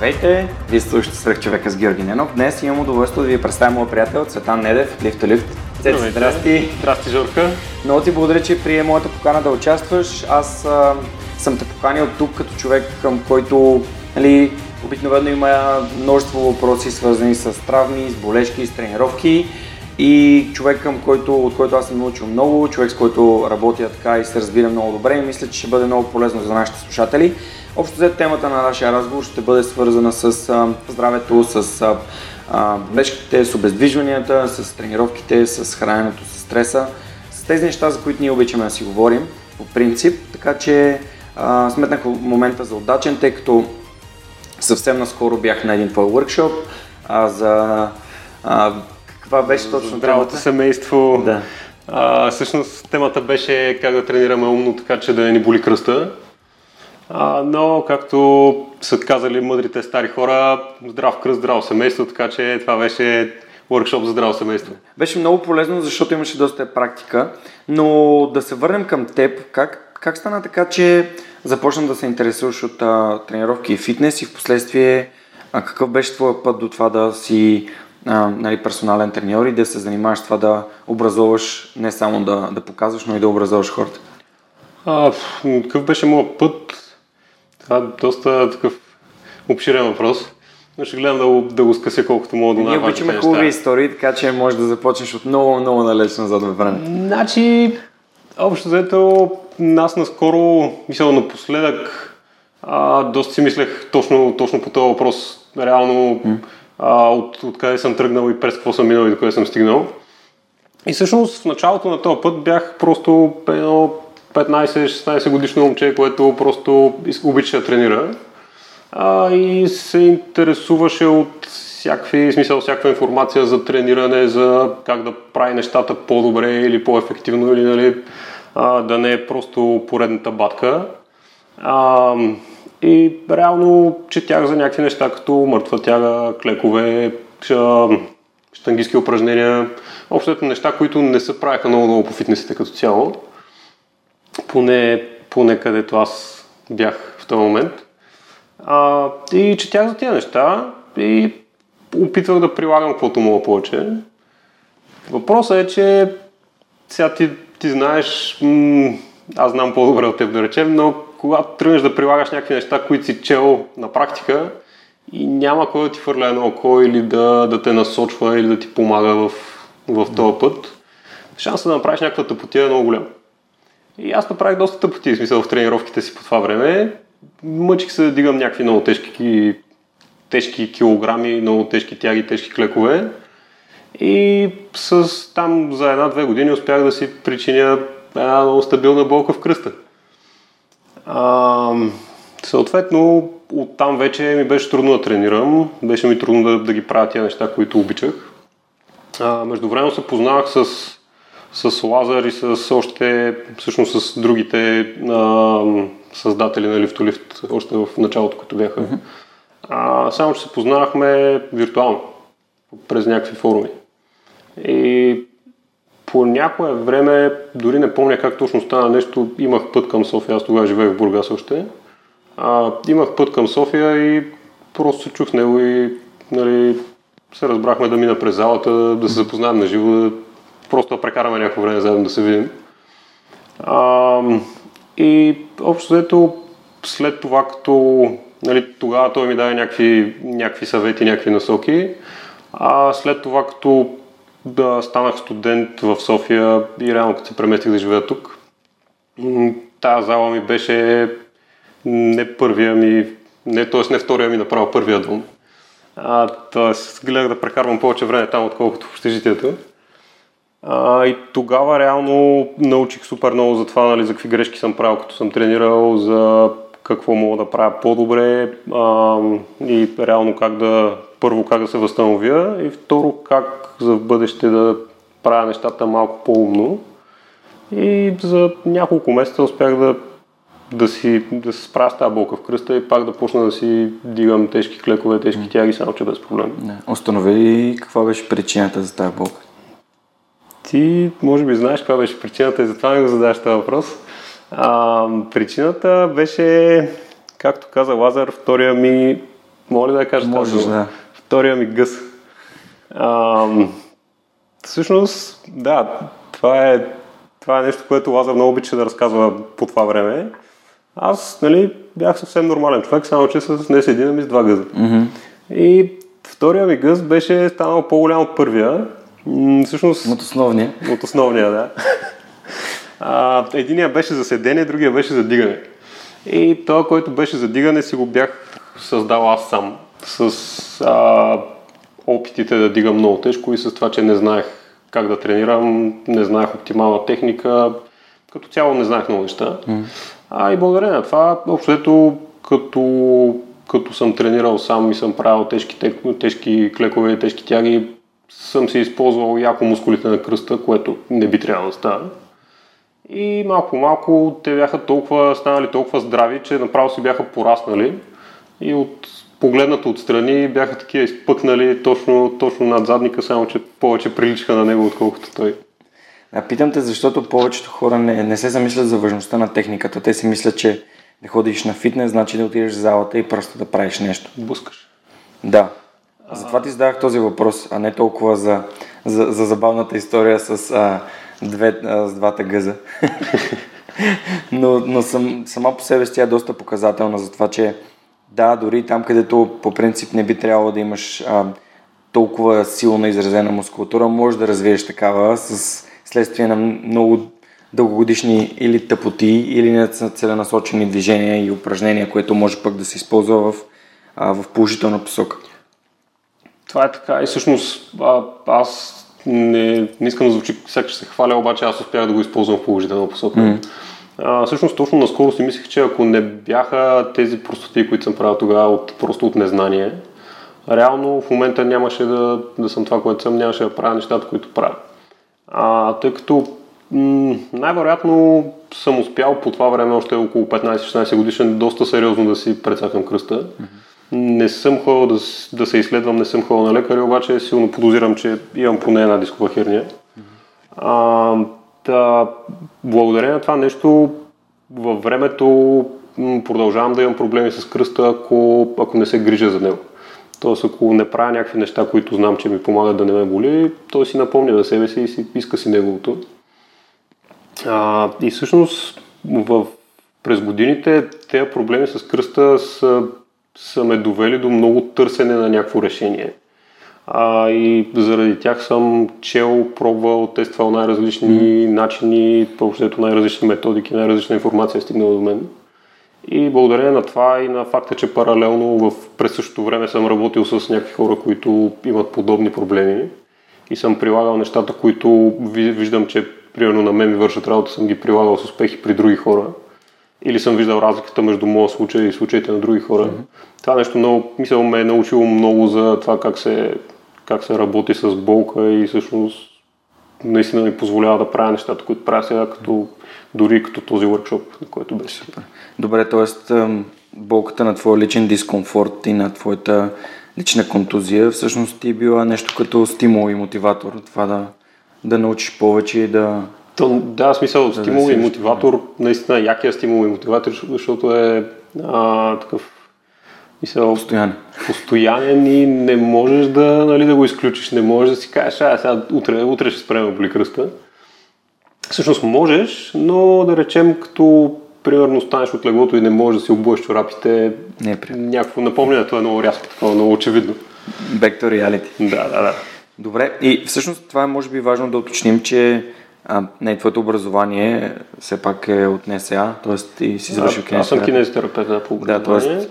Здравейте! Вие слушате Свърх човека с Георги Ненов. Днес имам удоволствие да ви представя моят приятел Цветан Недев, Лифт Лифт. Здравейте. Здрасти! Здрасти, Жорка. Много ти благодаря, че прие моята покана да участваш. Аз а, съм те поканил тук като човек, към който нали, обикновено има множество въпроси, свързани с травми, с болешки, с тренировки. И човек, към който, от който аз съм научил много, човек с който работя така и се разбира много добре и мисля, че ще бъде много полезно за нашите слушатели. Общо взето темата на нашия разговор ще бъде свързана с а, здравето, с а, бележките, с обездвижванията, с тренировките, с храненето, с стреса, с тези неща, за които ние обичаме да си говорим по принцип. Така че а, сметнах момента за удачен, тъй като съвсем наскоро бях на един твой workshop а, за а, каква беше точно Здравото темата? семейство. Да. А, всъщност темата беше как да тренираме умно, така че да не ни боли кръста. А, но, както са казали мъдрите стари хора, здрав кръст, здраво семейство, така че това беше workshop за здраво семейство. Беше много полезно, защото имаше доста практика, но да се върнем към теб. Как, как стана така, че започна да се интересуваш от а, тренировки и фитнес и в последствие а, какъв беше твоя път до това да си а, нали, персонален треньор и да се занимаваш с това да образоваш, не само да, да показваш, но и да образоваш хората? А, какъв беше моят път? Това е доста такъв обширен въпрос. Но ще гледам да го, да го скъся колкото мога до Ние най-важните обичаме хубави истории, така че може да започнеш от много, много далеч назад във времето. Значи, общо взето, аз наскоро, мисля напоследък, а, доста си мислех точно, точно по този въпрос. Реално, а, от, от къде съм тръгнал и през какво съм минал и до къде съм стигнал. И всъщност в началото на този път бях просто едно 15-16 годишно момче, което просто обича да тренира. А, и се интересуваше от всякакви, смисъл, всякаква информация за трениране, за как да прави нещата по-добре или по-ефективно, или нали, а, да не е просто поредната батка. А, и реално четях за някакви неща, като мъртва тяга, клекове, штангистски упражнения, общото неща, които не се правеха много-много по фитнесите като цяло. Поне, поне където аз бях в този момент. А, и четях за тези неща и опитвах да прилагам каквото мога повече. Въпросът е, че сега ти, ти знаеш, м- аз знам по-добре от теб да речем, но когато тръгнеш да прилагаш някакви неща, които си чел на практика и няма кой да ти фърля едно око или да, да те насочва или да ти помага в, в този път, шансът да направиш някаква тъпотия е много голям. И аз направих доста тъпоти, смисъл в тренировките си по това време. Мъчих се да дигам някакви много тежки, тежки килограми, много тежки тяги, тежки клекове. И с там за една-две години успях да си причиня една много стабилна болка в кръста. А, съответно, оттам вече ми беше трудно да тренирам, беше ми трудно да, да ги правя тия неща, които обичах. А, междувременно се познавах с, с Лазар и с още, всъщност с другите а, създатели на Лифтолифт, още в началото, които бяха. А, само, че се познавахме виртуално, през някакви форуми. И по някое време, дори не помня как точно стана нещо, имах път към София, аз тогава живеех в Бургас още. А, имах път към София и просто се чух с него и нали, се разбрахме да мина през залата, да се запознаем на живо, да, просто да прекараме някакво време заедно да се видим. А, и общо взето, след това, като нали, тогава той ми даде някакви, някакви съвети, някакви насоки, а след това, като да станах студент в София и реално като се преместих да живея тук, тази зала ми беше не първия ми, не, т.е. не втория ми направо първия дом. А, т.е. гледах да прекарвам повече време там, отколкото в общежитието. А, и тогава реално научих супер много за това, нали, за какви грешки съм правил, като съм тренирал, за какво мога да правя по-добре а, и реално как да, първо как да се възстановя и второ как за бъдеще да правя нещата малко по-умно. И за няколко месеца успях да, да, си, да се справя с тази болка в кръста и пак да почна да си дигам тежки клекове, тежки тяги, само че без проблем. Да. Установи каква беше причината за тази болка? Ти може би знаеш каква беше причината и затова ми го задаваш този въпрос. А, причината беше, както каза Лазар, втория ми, моля да я кажа Можеш, да. Втория ми гъс. А, всъщност, да, това е, това е нещо, което Лазар много обича да разказва по това време. Аз, нали, бях съвсем нормален човек, само че с не с един, ами с два гъза. Mm-hmm. И втория ми гъз беше станал по-голям от първия. Всъщност, От основния. от основния, да. А, единия беше за седене, другия беше за дигане. И това, който беше за дигане, си го бях създал аз сам. С а, опитите да дигам много тежко и с това, че не знаех как да тренирам, не знаех оптимална техника, като цяло не знаех много неща. Mm. А и благодарение на това, общо взето, като, като съм тренирал сам и съм правил тежки, тежки клекове тежки тяги, съм си използвал яко мускулите на кръста, което не би трябвало да става. И малко малко те бяха толкова, станали толкова здрави, че направо си бяха пораснали и от погледнато отстрани бяха такива изпъкнали точно, точно над задника, само че повече приличаха на него, отколкото той. А питам те, защото повечето хора не, не се замислят за важността на техниката. Те си мислят, че да ходиш на фитнес, значи да отидеш в залата и просто да правиш нещо. Бускаш. Да. Затова ти задах този въпрос, а не толкова за, за, за забавната история с, а, две, а, с двата гъза. но но съм, сама по себе си тя е доста показателна за това, че да, дори там, където по принцип не би трябвало да имаш а, толкова силно изразена мускулатура, можеш да развиеш такава с следствие на много дългогодишни или тъпоти, или нецеленасочени движения и упражнения, което може пък да се използва в, а, в положителна посока. Това е така и всъщност а, аз не, не искам да звучи сякаш се хваля, обаче аз успях да го използвам в положителна посока. Mm. А, всъщност точно наскоро си мислех, че ако не бяха тези простоти, които съм правил тогава от, просто от незнание, реално в момента нямаше да, да съм това, което съм, нямаше да правя нещата, които правя. А, тъй като м- най-вероятно съм успял по това време, още около 15-16 годишен, доста сериозно да си прецакам кръста. Mm-hmm. Не съм ходил да, да се изследвам, не съм ходил на лекари, обаче силно подозирам, че имам поне една дискова херния. А, да, благодарение на това нещо във времето продължавам да имам проблеми с кръста, ако, ако не се грижа за него. Тоест, ако не правя някакви неща, които знам, че ми помагат да не ме боли, той си напомня за себе си и си иска си неговото. А, и всъщност в, през годините тези проблеми с кръста са, са ме довели до много търсене на някакво решение. А, и заради тях съм чел, пробвал, тествал най-различни mm. начини, въобще най-различни методики, най-различна информация е стигнала до мен. И благодарение на това и на факта, че паралелно в, през същото време съм работил с някакви хора, които имат подобни проблеми и съм прилагал нещата, които ви- виждам, че примерно на мен ми вършат работа, съм ги прилагал с успехи при други хора. Или съм виждал разликата между моя случай и случаите на други хора. Mm-hmm. Това нещо много, мисля, ме е научило много за това как се, как се работи с болка и всъщност наистина ми позволява да правя нещата, които правя сега, като, дори като този workshop, на който беше. Добре, т.е. болката на твоя личен дискомфорт и на твоята лична контузия всъщност ти е била нещо като стимул и мотиватор. Това да, да научиш повече и да... То, да, смисъл, стимул и засилиш. мотиватор, наистина якия стимул и мотиватор, защото е а, такъв мисъл, Постоянно. постоянен и не можеш да, нали, да го изключиш. Не можеш да си кажеш, а сега утре, утре ще спрем боли кръста. Всъщност можеш, но да речем, като примерно станеш от леглото и не можеш да си обуеш чорапите, Не е приятно. някакво напомнянето е много рязко, такова, много очевидно. Back to reality. Да, да, да. Добре, и всъщност това е може би важно да уточним, че а, не, твоето образование все пак е от НСА, т.е. и си завършил аз съм кинезитерапевт да, по Да, т.е.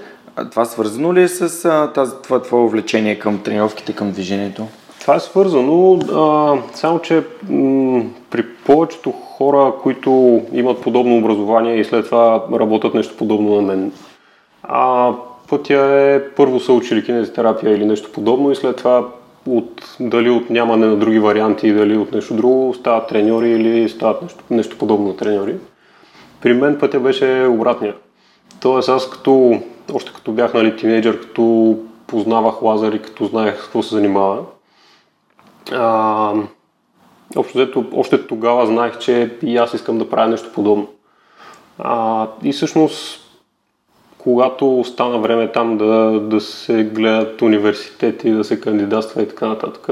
това свързано ли е с а, тази, това твое увлечение към тренировките, към движението? Това е свързано, а, само че м- при повечето хора, които имат подобно образование и след това работят нещо подобно на мен, А пътя е първо са учили кинезитерапия или нещо подобно и след това от, дали от нямане на други варианти, дали от нещо друго, стават треньори или стават нещо, нещо подобно на треньори. При мен пътя беше обратния. Тоест аз като, още като бях нали, тинейджър, като познавах лазър и като знаех какво се занимава, а, общо взето, още тогава знаех, че и аз искам да правя нещо подобно. А, и всъщност, когато стана време там да, да се гледат университети, да се кандидатства и така нататък,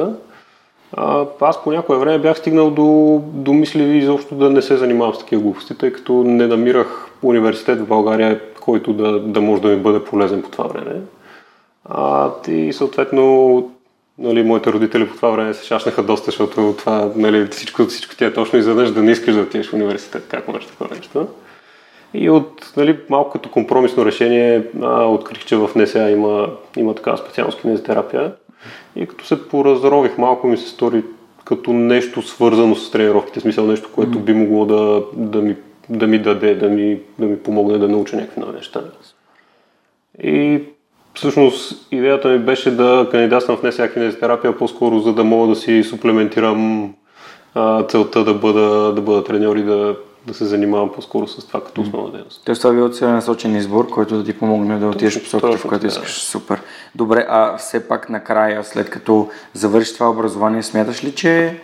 аз по някое време бях стигнал до, до мисли изобщо да не се занимавам с такива глупости, тъй като не намирах университет в България, който да, да може да ми бъде полезен по това време. А, и съответно нали, моите родители по това време се шашнаха доста, защото това, нали, всичко, всичко ти е точно изведнъж да не искаш да отидеш в университет. Как можеш такова нещо? И от нали, малко като компромисно решение а, открих, че в НСА има, има такава специалност кинезитерапия. И като се поразрових, малко ми се стори като нещо свързано с тренировките, смисъл нещо, което би могло да, да, ми, да ми даде, да ми, да ми помогне да науча някакви нови неща. И всъщност идеята ми беше да кандидатствам в всяка кинезитерапия, по-скоро за да мога да си суплементирам а, целта да бъда, да бъда треньор и да, да се занимавам по-скоро с това като основна дейност. Тоест това е бил целенасочен избор, който да ти помогне да отидеш в посоката, в която искаш. Да. Супер. Добре, а все пак накрая, след като завършиш това образование, смяташ ли, че,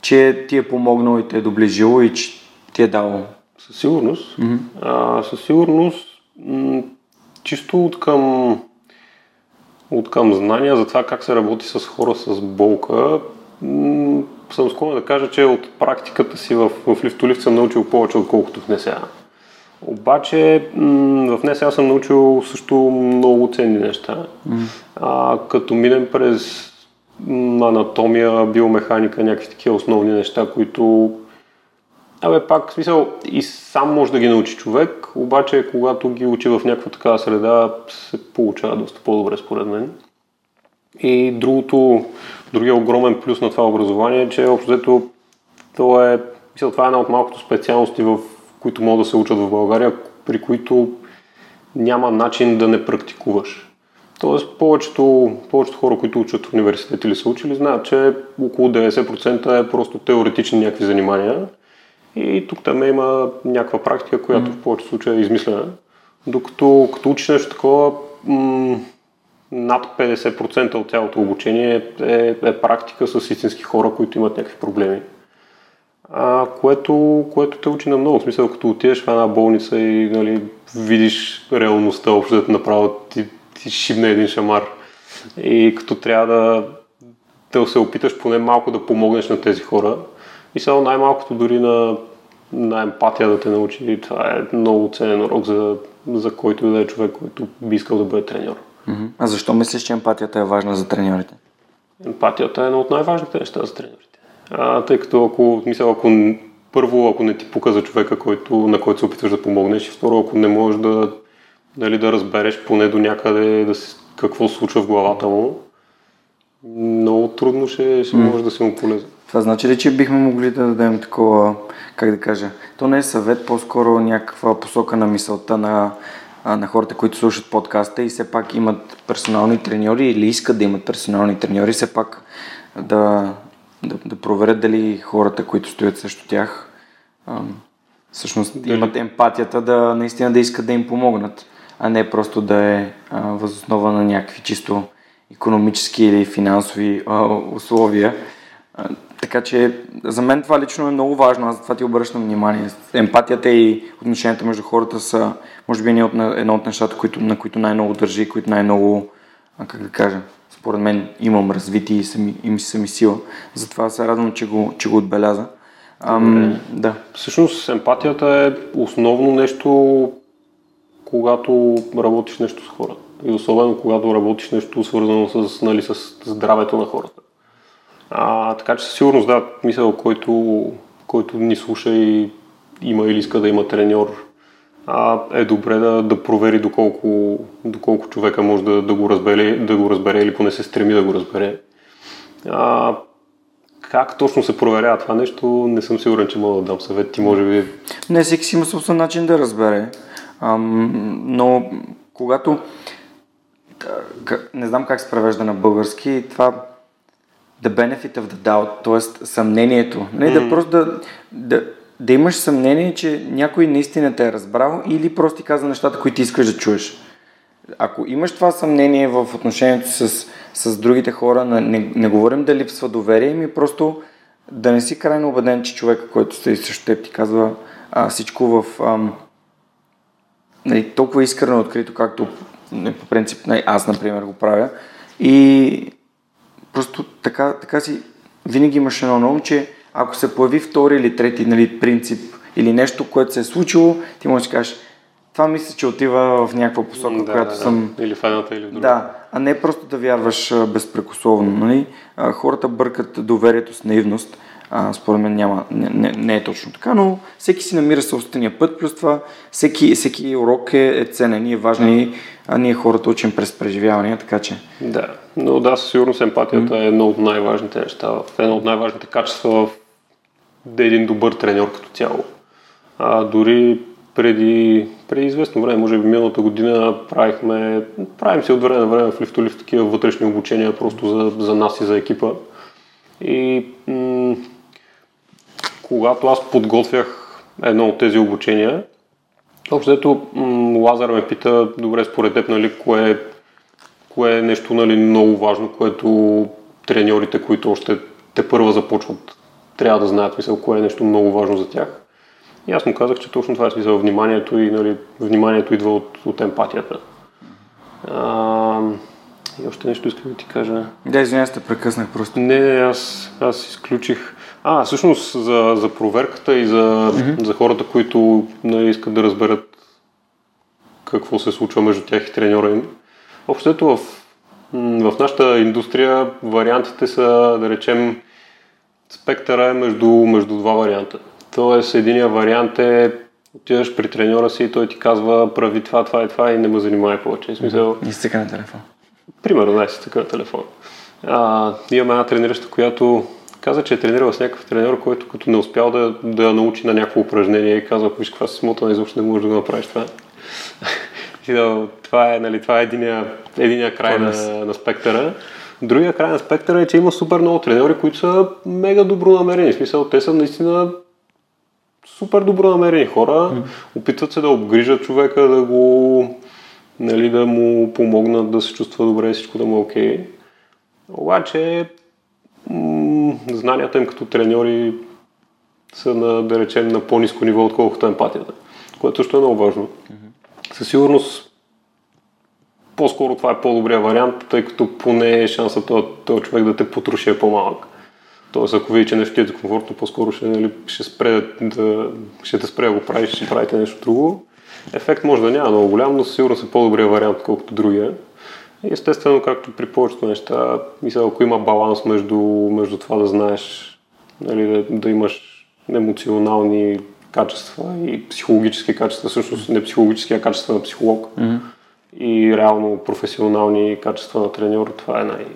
че ти е помогнал и те е доближило и че ти е дало? Със сигурност. Mm-hmm. А, със сигурност, м- чисто от към от към знания за това как се работи с хора с болка, м- съм склонен да кажа, че от практиката си в, в лифтолифт съм научил повече, отколкото в НСА. Обаче м- в НСА съм научил също много ценни неща. Mm. А, като минем през анатомия, биомеханика, някакви такива основни неща, които Абе, пак, в смисъл, и сам може да ги научи човек, обаче когато ги учи в някаква такава среда, се получава доста по-добре според мен. И другото, другия огромен плюс на това образование е, че общо взето то е, мисля, това е една от малкото специалности, в които могат да се учат в България, при които няма начин да не практикуваш. Тоест, повечето, повечето хора, които учат в университет или са учили, знаят, че около 90% е просто теоретични някакви занимания и тук там има някаква практика, която mm. в повечето случаи е измислена. Докато като учиш нещо такова, м- над 50% от цялото обучение е, е практика с истински хора, които имат някакви проблеми. А, което, което те учи на много. В смисъл, като отидеш в една болница и нали, видиш реалността, общо направо ти, ти шибне един шамар. И като трябва да, да се опиташ поне малко да помогнеш на тези хора, и само най-малкото дори на, на емпатия да те научи. Това е много ценен урок за, за който и да е човек, който би искал да бъде треньор. А защо мислиш, че емпатията е важна за треньорите? Емпатията е едно от най-важните неща за треньорите. А, тъй като ако, мисля, ако първо, ако не ти пука за човека, който, на който се опитваш да помогнеш, и второ, ако не можеш да, дали, да разбереш поне до някъде да какво случва в главата му, много трудно ще, ще може да си му полезен. Това значи ли, че бихме могли да дадем такова, как да кажа, то не е съвет, по-скоро някаква посока на мисълта на, на хората, които слушат подкаста и все пак имат персонални треньори или искат да имат персонални треньори, все пак да, да, да проверят дали хората, които стоят срещу тях, всъщност дали... имат емпатията да наистина да искат да им помогнат, а не просто да е възоснова на някакви чисто економически или финансови а, условия. Така че за мен това лично е много важно, аз за това ти обръщам внимание. Емпатията и отношенията между хората са, може би, едно от нещата, които, на които най-много държи, които най-много, как да кажа, според мен имам развити и, сами, и ми сами сила. Затова се радвам, че го, че го отбеляза. Ам, да. Всъщност емпатията е основно нещо, когато работиш нещо с хората. И особено когато работиш нещо свързано с, нали, с здравето на хората. А, така че със сигурност, да, мисъл, който, който ни слуша и има или иска да има треньор, а, е добре да, да провери доколко, доколко човека може да, да, го разбере, да го разбере или поне се стреми да го разбере. А, как точно се проверява това нещо, не съм сигурен, че мога да дам съвет. Ти може би... Не, всеки си има собствен начин да разбере. Ам, но когато не знам как се превежда на български, това the benefit of the doubt, т.е. съмнението. Не, mm-hmm. да просто да, да, да имаш съмнение, че някой наистина те е разбрал или просто ти казва нещата, които ти искаш да чуеш. Ако имаш това съмнение в отношението с, с другите хора, не, не говорим да липсва доверие, ми просто да не си крайно убеден, че човека, който стои срещу теб, ти казва а, всичко в ам, нали, толкова искрено открито, както не, по принцип нали, аз, например, го правя. И просто така, така си винаги имаш едно много, че ако се появи втори или трети нали, принцип или нещо, което се е случило, ти можеш да кажеш, това мисля, че отива в някаква посока, да, която да, съм... Или в едната, или в другата. Да, а не просто да вярваш безпрекословно. Нали? Хората бъркат доверието с наивност. А, според мен няма, не, не, не е точно така, но всеки си намира собствения път, плюс това всеки, всеки урок е, е ценен и е важен и а ние хората учим през преживявания, така че... Да, но да, със сигурност емпатията mm-hmm. е едно от най-важните неща, едно от най-важните качества в един добър треньор като цяло. А, дори преди, преди известно време, може би миналата година, правихме, правим се от време на време в лифтолифт такива вътрешни обучения просто за, за нас и за екипа. И м- когато аз подготвях едно от тези обучения, общо ето Лазар ме пита, добре, според теб, нали, кое, кое е нещо нали, много важно, което треньорите, които още те първа започват, трябва да знаят, мисъл, кое е нещо много важно за тях. И аз му казах, че точно това е смисъл вниманието и нали, вниманието идва от, от емпатията. А, и още нещо искам да ти кажа. Да, извиня, те прекъснах просто. Не, аз, аз изключих. А, всъщност за, за проверката и за, mm-hmm. за хората, които нали, искат да разберат какво се случва между тях и треньора им. Общото в, в нашата индустрия вариантите са, да речем, спектъра е между, между два варианта. Тоест, единия вариант е отиваш при треньора си и той ти казва прави това, това и това и не ме занимай повече. Смисъл... И си на телефон. Примерно, да, си на телефон. А, имаме една тренираща, която каза, че е тренирала с някакъв тренер, който като не успял да, да научи на някакво упражнение и казва, виж каква си смотана, изобщо не можеш да го направиш това. това е, нали, това е единия, единия край на, на спектъра. Другия край на спектъра е, че има супер много треньори, които са мега добро намерени. В смисъл, те са наистина супер добро намерени хора, mm. опитват се да обгрижат човека, да го, нали, да му помогнат да се чувства добре всичко да му е окей. Okay. Обаче знанията им като треньори са на, да речем, на по-низко ниво, отколкото емпатията, което също е много важно. Mm-hmm. Със сигурност по-скоро това е по-добрия вариант, тъй като поне шансът този, този човек да те потруши е по-малък. Тоест, ако види, че нещо ти е комфортно, по-скоро ще, нали, ще, спре да, ще те спре да го правиш, ще правите нещо друго. Ефект може да няма много голям, но сигурно е по-добрия вариант, колкото другия. Естествено, както при повечето неща, мисля, ако има баланс между, между това да знаеш, нали, да, да имаш емоционални качества и психологически качества, всъщност не психологически, а качества на психолог mm-hmm. и реално професионални качества на треньор, това е най-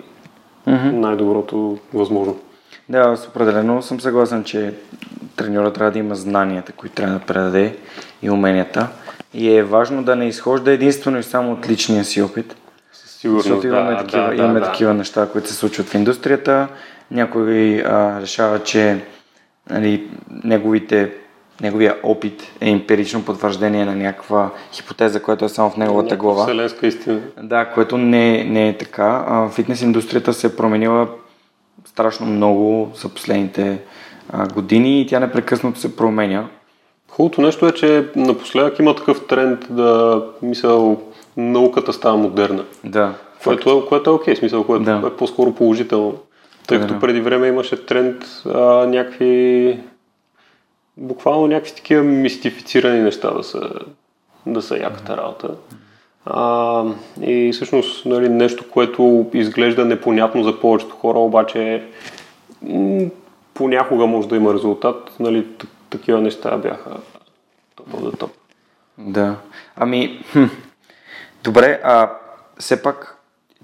mm-hmm. най-доброто възможно. Да, аз определено съм съгласен, че треньора трябва да има знанията, които трябва да предаде и уменията. И е важно да не изхожда единствено и само от личния си опит. Сигурно, защото имаме, да, такива, да, имаме да, такива неща, които се случват в индустрията. Някой а, решава, че нали, неговите, неговия опит е емпирично потвърждение на някаква хипотеза, която е само в неговата глава. Вселенска истина. Да, което не, не е така. А, фитнес индустрията се е променила страшно много за последните а, години и тя непрекъснато се променя. Хубавото нещо е, че напоследък има такъв тренд да, мисля, науката става модерна. Да. Което е, което е окей, смисъл, което да. е по-скоро положително. Тъй като да. преди време имаше тренд а, някакви буквално някакви такива мистифицирани неща да са, да са яката работа. А, и всъщност нали, нещо, което изглежда непонятно за повечето хора, обаче понякога може да има резултат. Нали, такива неща бяха топ да топ. Да. Ами. Добре, а все пак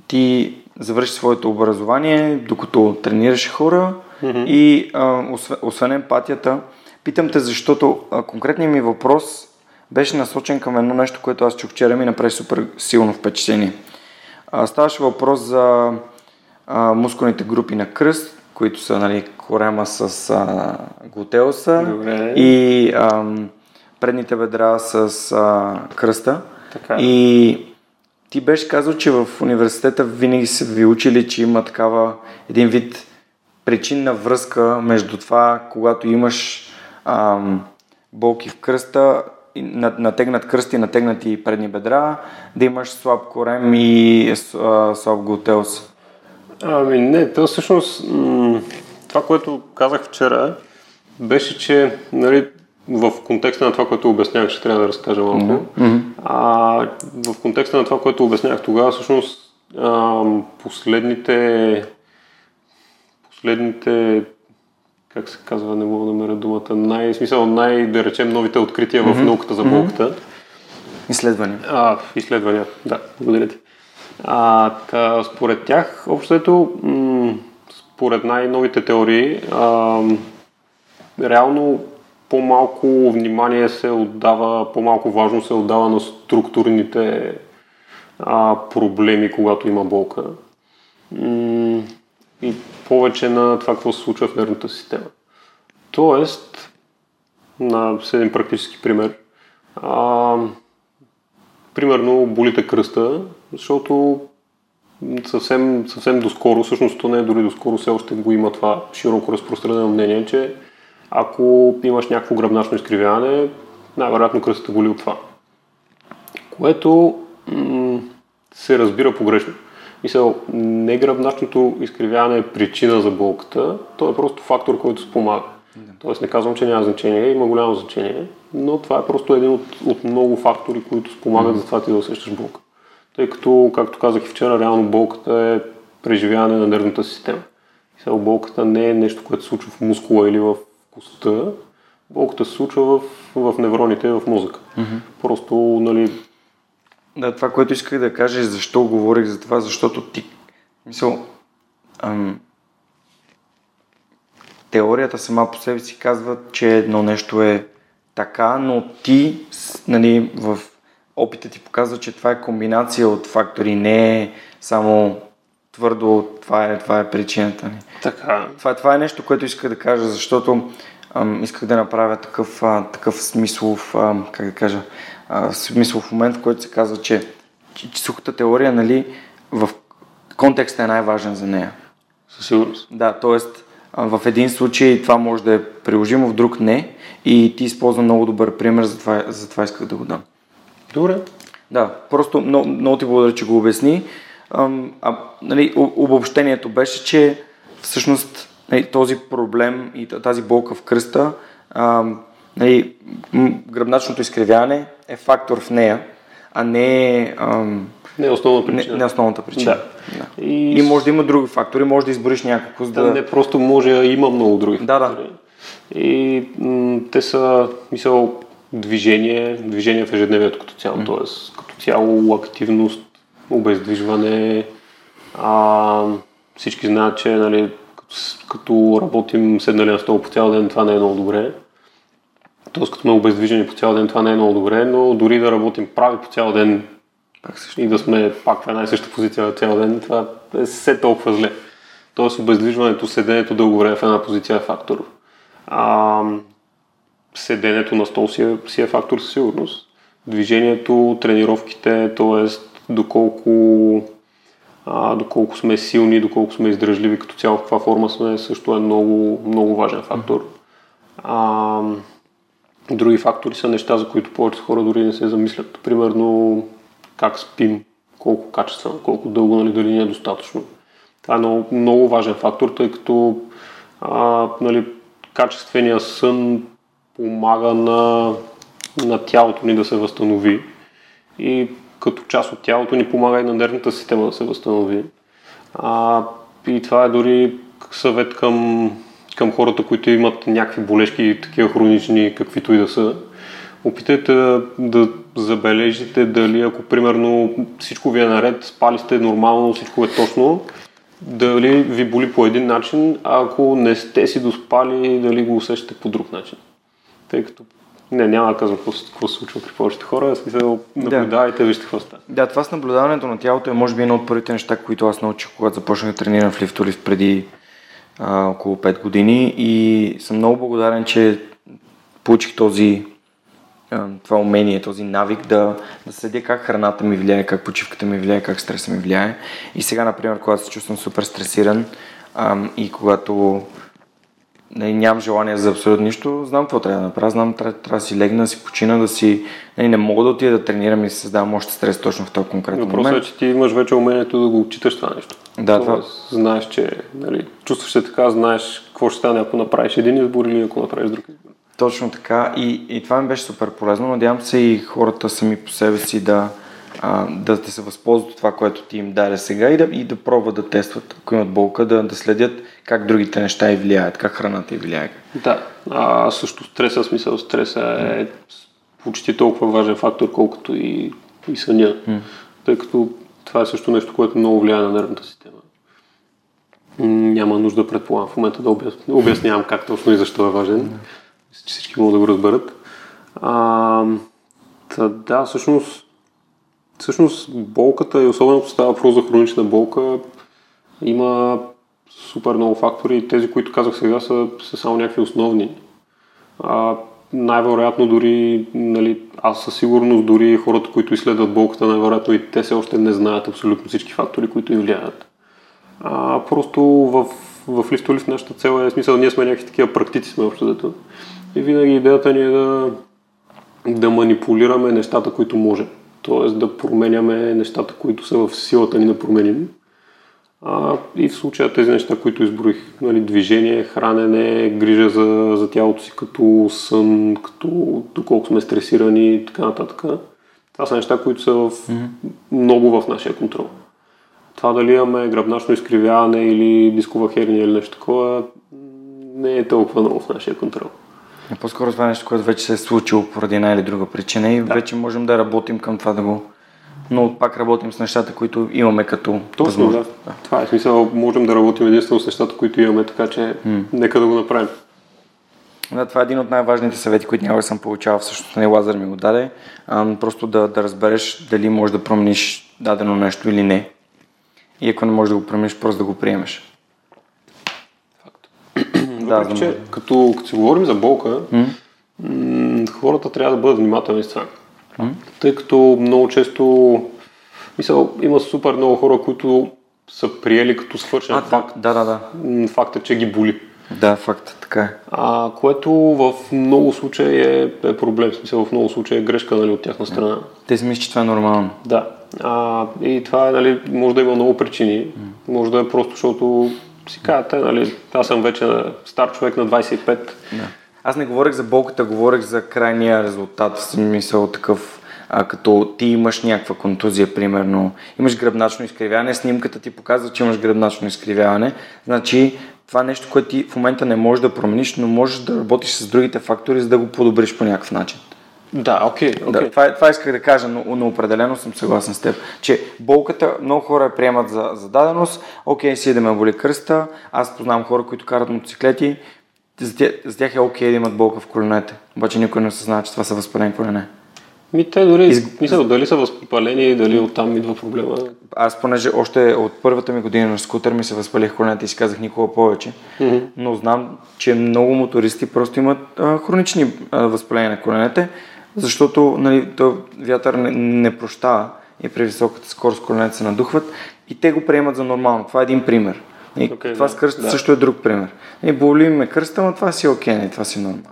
ти завърши своето образование, докато тренираш хора mm-hmm. и а, освен, освен емпатията, питам те, защото а, конкретният ми въпрос беше насочен към едно нещо, което аз чух вчера ми направи супер силно впечатление. А, ставаше въпрос за а, мускулните групи на кръст, които са нали, корема с а, глутеуса Добре. и а, предните бедра с а, кръста. Така. И ти беше казал, че в университета винаги са ви учили, че има такава един вид причинна връзка между това, когато имаш ам, болки в кръста, натегнат кръст и натегнати предни бедра, да имаш слаб корем и а, слаб глутеус. Ами не, то всъщност м- това, което казах вчера, беше, че нали, в контекста на това, което обяснявах, ще трябва да разкажа малко. Мгм. А, в контекста на това, което обяснях тогава, всъщност а, последните последните как се казва, не мога да намеря думата, най, смисъл, най, да речем, новите открития в науката за болката. Изследвания. А, изследвания, да, благодаря ти. А, та, според тях, общо ето, м- според най-новите теории, а, реално по-малко внимание се отдава, по-малко важно се отдава на структурните а, проблеми, когато има болка. И повече на това, какво се случва в нервната система. Тоест, на един практически пример, а, примерно болите кръста, защото съвсем, съвсем доскоро, всъщност то не е дори доскоро, все още го има това широко разпространено мнение, че ако имаш някакво гръбначно изкривяване, най-вероятно кръстата боли от това. Което м- се разбира погрешно. Мисъл, не гръбначното изкривяване е причина за болката, то е просто фактор, който спомага. Тоест не казвам, че няма значение, има голямо значение, но това е просто един от, от много фактори, които спомагат за това ти да усещаш болка. Тъй като, както казах и вчера, реално болката е преживяване на нервната система. Сега болката не е нещо, което се случва в мускула или в костта, болката се случва в, в невроните, в мозъка. Просто, нали, Да, това, което исках да кажа, защо говорих за това, защото ти, мисъл, ам, теорията сама по себе си казва, че едно нещо е така, но ти, нали, в опита ти показва, че това е комбинация от фактори, не е само твърдо, това е, това е причината ни. така, Това, това е нещо, което исках да кажа, защото ам, исках да направя такъв, а, такъв смислов, ам, как да кажа, а, смислов момент, в който се казва, че, че, че сухата теория, нали, в контекста е най-важен за нея. със сигурност. Да, т.е. в един случай това може да е приложимо, в друг не и ти използва много добър пример, затова, затова исках да го дам. Добре. Да, просто много, много ти благодаря, че го обясни. А, нали, обобщението беше, че всъщност нали, този проблем и тази болка в кръста, ам, нали, гръбначното изкривяване е фактор в нея, а не, ам, Не е основна не, причина. не е основната причина. Да. Да. И, И може да има други фактори, може да избориш някакво, за да, да... не просто може, а има много други. Да, да. фактори. И м- те са, мисъл, движение, движение в ежедневието като цяло, т.е. като цяло активност, обездвижване. А, всички знаят, че нали, като, работим седнали на стол по цял ден, това не е много добре. Тоест като сме обездвижени по цял ден, това не е много добре, но дори да работим прави по цял ден Пак също. и да сме пак в една и съща позиция цял ден, това е все толкова зле. Тоест обездвижването, седенето дълго време в една позиция е фактор. А, седенето на стол си е, си е фактор със сигурност. Движението, тренировките, т.е. доколко, а, доколко сме силни, доколко сме издръжливи като цяло в каква форма сме, също е много, много важен фактор. А, други фактори са неща, за които повечето хора дори не се замислят. Примерно как спим, колко качествено, колко дълго, нали, дали ни е достатъчно. Това е много, много важен фактор, тъй като а, нали, качествения сън помага на, на тялото ни да се възстанови и като част от тялото ни помага и на нервната система да се възстанови. А, и това е дори съвет към, към хората, които имат някакви болешки, такива хронични, каквито и да са. Опитайте да, да забележите дали, ако примерно всичко ви е наред, спали сте нормално, всичко е точно, дали ви боли по един начин, а ако не сте си доспали, дали го усещате по друг начин. Тъй като Не, няма да казвам какво, какво се случва при повечето хора, смисъл наблюдавайте, вижте какво става. Да, това с наблюдаването на тялото е може би едно от първите неща, които аз научих, когато започнах да тренирам в лифтолифт преди а, около 5 години и съм много благодарен, че получих този това умение, този навик да, да следя как храната ми влияе, как почивката ми влияе, как стреса ми влияе. И сега, например, когато се чувствам супер стресиран ам, и когато не, нямам желание за абсолютно нищо, знам какво трябва да направя, знам, трябва, трябва да си легна, да си почина, да си... Не, не мога да отида да тренирам и да създавам още стрес точно в този конкретен Въпросът момент. е, че ти имаш вече умението да го отчиташ това нещо. Да, това... Знаеш, че нали, чувстваш се така, знаеш какво ще стане, ако направиш един избор или ако направиш друг избор. Точно така и, и това ми беше супер полезно. Надявам се и хората сами по себе си да, а, да, да се възползват от това, което ти им даде сега и да, и да пробват да тестват, ако имат болка, да, да следят как другите неща и влияят, как храната и влияе. Да, а също стреса, смисъл стреса е почти толкова важен фактор, колкото и, и съня. Mm. Тъй като това е също нещо, което много влияе на нервната система. Няма нужда, предполагам, в момента да обяснявам как точно и защо е важен. Мисля, че всички могат да го разберат. А, та, да, всъщност, всъщност болката и особено ако става въпрос за хронична болка, има супер много фактори тези, които казах сега са, са само някакви основни. А, най-вероятно дори, нали, аз със сигурност дори хората, които изследват болката, най-вероятно и те все още не знаят абсолютно всички фактори, които им влияят. А, просто в, в листолив нашата цел е смисъл, ние сме някакви такива практици сме общо зато. И винаги идеята ни е да, да манипулираме нещата, които може. Тоест да променяме нещата, които са в силата ни да променим. А, и в случая тези неща, които изброих, нали, движение, хранене, грижа за, за тялото си като сън, като доколко сме стресирани и така нататък. Това са неща, които са в, mm-hmm. много в нашия контрол. Това дали имаме гръбначно изкривяване или дискова херния или нещо такова, не е толкова много в нашия контрол. Е, по-скоро това е нещо, което вече се е случило поради една или друга причина и да. вече можем да работим към това да го... Но пак работим с нещата, които имаме като Точно, да. да. Това е смисъл. Можем да работим единствено с нещата, които имаме, така че м нека да го направим. Да, това е един от най-важните съвети, които някога съм получавал, всъщност не Лазар ми го даде. А, просто да, да разбереш дали можеш да промениш дадено нещо или не. И ако не можеш да го промениш, просто да го приемеш. Да, Въпреки, че като, като си говорим за болка, м- хората трябва да бъдат внимателни с това. Mm. Тъй като много често мисъл, има супер много хора, които са приели като свършен а, факт. Да, да, да. Факта, че ги боли. Да, факт, така е. А, което в много случаи е, е проблем, в смисъл в много случаи е грешка нали, от тяхна страна. Те си мислят, че това е нормално. Да. А, и това е, нали, може да има много причини. Може да е просто, защото си казвате, нали, аз съм вече стар човек на 25. Да. Аз не говорех за болката, говорех за крайния резултат, в смисъл такъв, а, като ти имаш някаква контузия, примерно, имаш гръбначно изкривяване, снимката ти показва, че имаш гръбначно изкривяване, значи това е нещо, което ти в момента не можеш да промениш, но можеш да работиш с другите фактори, за да го подобриш по някакъв начин. Да, окей. Okay, okay. да, това, това исках да кажа, но, но определено съм съгласен с теб, че болката много хора я приемат за, за даденост. Окей, си да ме боли кръста. Аз познавам хора, които карат мотоциклети. За тях, за тях е окей да имат болка в коленете. Обаче никой не се знае, че това са възпалени колене. Ми те дори, Из... мисля, дали са възпалени, дали оттам идва проблема. Аз понеже още от първата ми година на скутер ми се възпалих коленете и си казах никога повече, mm-hmm. но знам, че много мотористи просто имат а, хронични а, възпаления на коленете защото нали, то вятър не, не прощава и при високата скорост коленете се надухват и те го приемат за нормално. Това е един пример. И okay, това да, с кръста да. също е друг пример. И боли ме кръста, но това си е окей, okay, това си е нормално.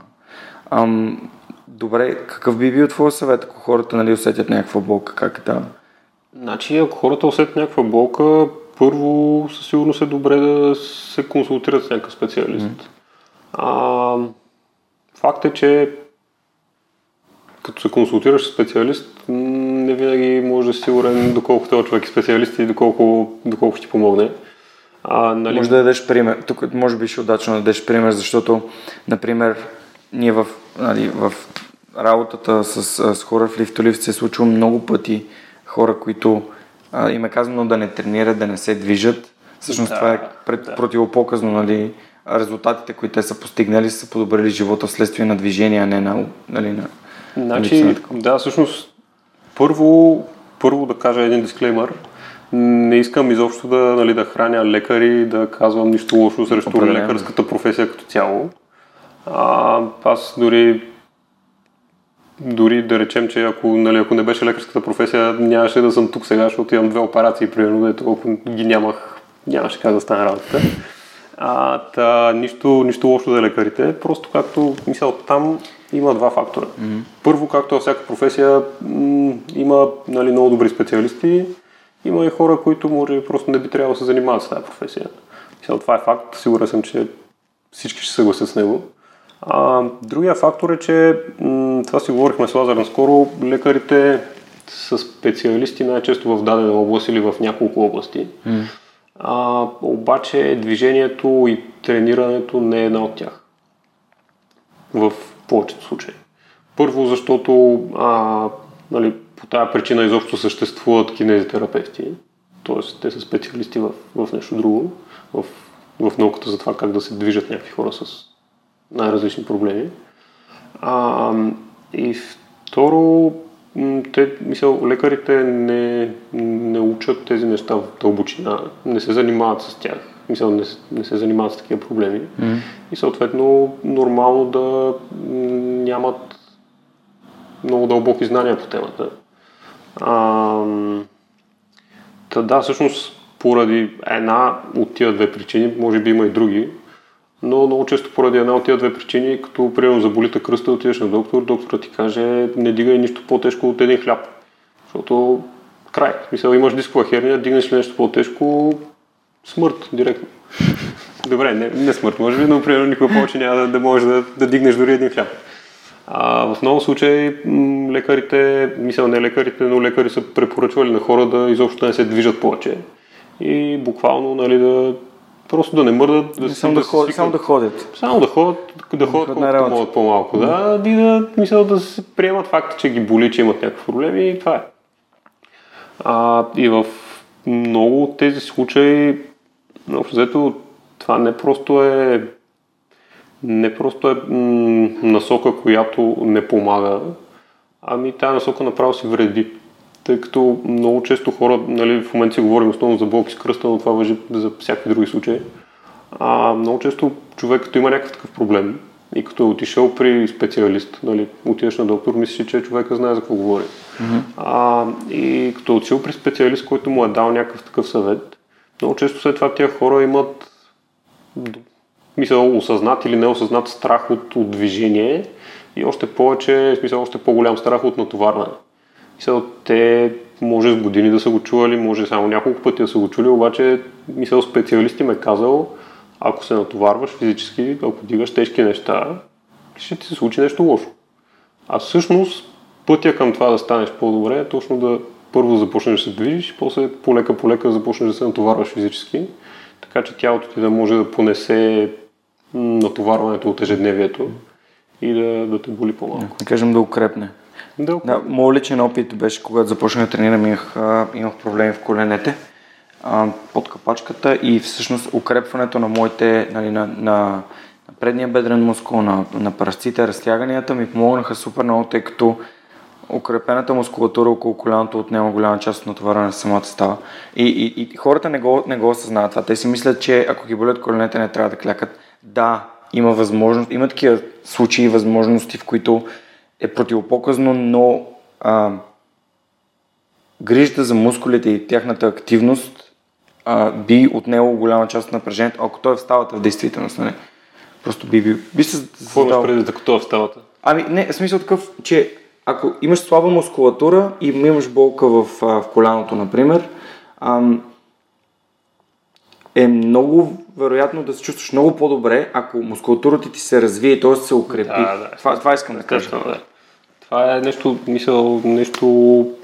Ам, добре, какъв би бил твой съвет, ако хората нали, усетят някаква болка? Как е да? Значи, ако хората усетят някаква болка, първо със сигурност е добре да се консултират с някакъв специалист. Mm. А, факт е, че като се консултираш с специалист, не винаги може да си сигурен доколко този човек е специалист и доколко, доколко ще ти помогне. А, нали... Може да дадеш пример. Тук може би ще е удачно да дадеш пример, защото, например, ние в, нали, в работата с, с хора в лифтолифт се е случва много пъти хора, които а, им е казано да не тренират, да не се движат. Всъщност да, това е пред, да. противопоказно, нали, резултатите, които те са постигнали, са подобрили живота вследствие на движение, а не на, нали, на Значи, да, всъщност, първо, първо да кажа един дисклеймър. Не искам изобщо да, нали, да храня лекари, да казвам нищо лошо срещу Определено. лекарската професия като цяло. А, аз дори дори да речем, че ако, нали, ако не беше лекарската професия, нямаше да съм тук сега, защото имам две операции, примерно, дето ако ги нямах, нямаше как да стане работата. А, та, нищо, нищо лошо за лекарите, просто както мисля, там има два фактора. Mm-hmm. Първо, както във всяка професия, м- има нали, много добри специалисти, има и хора, които може просто не би трябвало да се занимават с тази професия. Мисля, това е факт, сигурен съм, че всички ще съгласят с него. А, другия фактор е, че м- това си говорихме с Лазар наскоро, лекарите са специалисти най-често в дадена област или в няколко области. Mm. А, обаче движението и тренирането не е една от тях. В повечето случаи. Първо, защото а, нали, по тази причина изобщо съществуват кинезитерапевти, т.е. те са специалисти в, в нещо друго, в, в науката за това как да се движат някакви хора с най-различни проблеми. А, и второ, те, мисля, лекарите не, не учат тези неща в дълбочина, не се занимават с тях, мисля, не, не се занимават с такива проблеми mm-hmm. и съответно нормално да нямат много дълбоки знания по темата. А, та да, всъщност поради една от тия две причини, може би има и други, но много често поради една от тия две причини, като примерно заболита кръста, отидеш на доктор, докторът ти каже не дигай нищо по-тежко от един хляб. Защото край. Мисля, имаш дискова херния, дигнеш ли нещо по-тежко, смърт директно. Добре, не, не смърт, може би, но примерно никога повече няма да, да можеш да, да дигнеш дори един хляб. А, в много случаи лекарите, мисля не лекарите, но лекари са препоръчвали на хора да изобщо не се движат повече. И буквално нали, да Просто да не мърдат. Да само, да, ход, само да ходят. Само да ходят, да ходят колкото могат по-малко. Да, и да, мисля, да се приемат факта, че ги боли, че имат някакви проблеми и това е. А, и в много от тези случаи, общо взето, това не просто е не просто е м- насока, която не помага, ами тази насока направо си вреди тъй като много често хора, нали, в момента си говорим основно за болки с кръста, но това въжи за всякакви други случаи. А, много често човек, като има някакъв такъв проблем и като е отишъл при специалист, нали, отидеш на доктор, мислиш, че човека знае за какво говори. Mm-hmm. А, и като е отишъл при специалист, който му е дал някакъв такъв съвет, много често след това тия хора имат мисъл, осъзнат или неосъзнат страх от, от движение и още повече, смисъл, още по-голям страх от натоварване. Мисъл, те може с години да са го чували, може само няколко пъти да са го чули, обаче мисъл специалисти ме казал, ако се натоварваш физически, ако дигаш тежки неща, ще ти се случи нещо лошо. А всъщност пътя към това да станеш по-добре е точно да първо започнеш да се движиш, после полека-полека да започнеш да се натоварваш физически, така че тялото ти да може да понесе натоварването от ежедневието и да, да те боли по-малко. Да кажем да укрепне. Да, да, моят личен опит беше, когато започнах да тренирам, имах, имах проблеми в коленете под капачката и всъщност укрепването на моите, нали, на, на, на предния бедрен мускул, на, на парасците, разтяганията ми помогнаха супер много, тъй като укрепената мускулатура около коляното отнема голяма част от натоварване на самата става. И, и, и хората не го, не го осъзнават това. Те си мислят, че ако ги болят коленете, не трябва да клякат. Да, има възможност, има такива случаи и възможности, в които е противопоказно, но а, грижата за мускулите и тяхната активност а, би отнело голяма част от напрежението, ако той е в ставата в действителност. Не? Нали? Просто би, би, би се Какво имаш преди, като е в ставата? Ами не, смисъл такъв, че ако имаш слаба мускулатура и имаш болка в, в коляното, например, ам, е много вероятно да се чувстваш много по-добре, ако мускулатурата ти се развие, т.е. се укрепи. Да, да, това, това искам да кажа. Да. Това е нещо, мисъл, нещо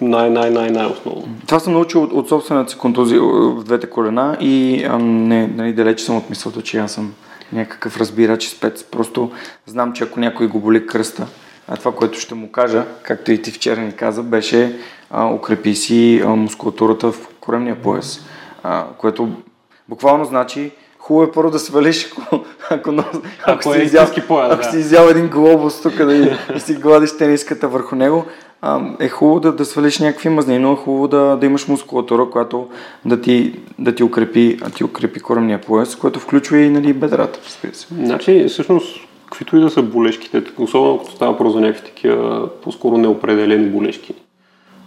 най-най-най-най-основно. Това съм научил от, от собствената си контузия в двете колена и а, не, нали, далече съм от мисълта, че аз съм някакъв разбирач и спец. Просто знам, че ако някой го боли кръста, а това, което ще му кажа, както и ти вчера ни каза, беше а, укрепи си а, мускулатурата в коремния пояс, а, което буквално значи хубаво е първо да свалиш, ако, ако, ако, Ако си е изял, истински пояс, ако да. си изял един глобус тук да и, и си гладиш тениската върху него, а, е хубаво да, да свалиш някакви мазнини, но е хубаво да, да имаш мускулатура, която да ти, да ти укрепи, да ти укрепи коремния пояс, което включва и нали, бедрата. Значи, всъщност, каквито и да са болешките, особено като става въпрос за някакви такива по-скоро неопределени болешки,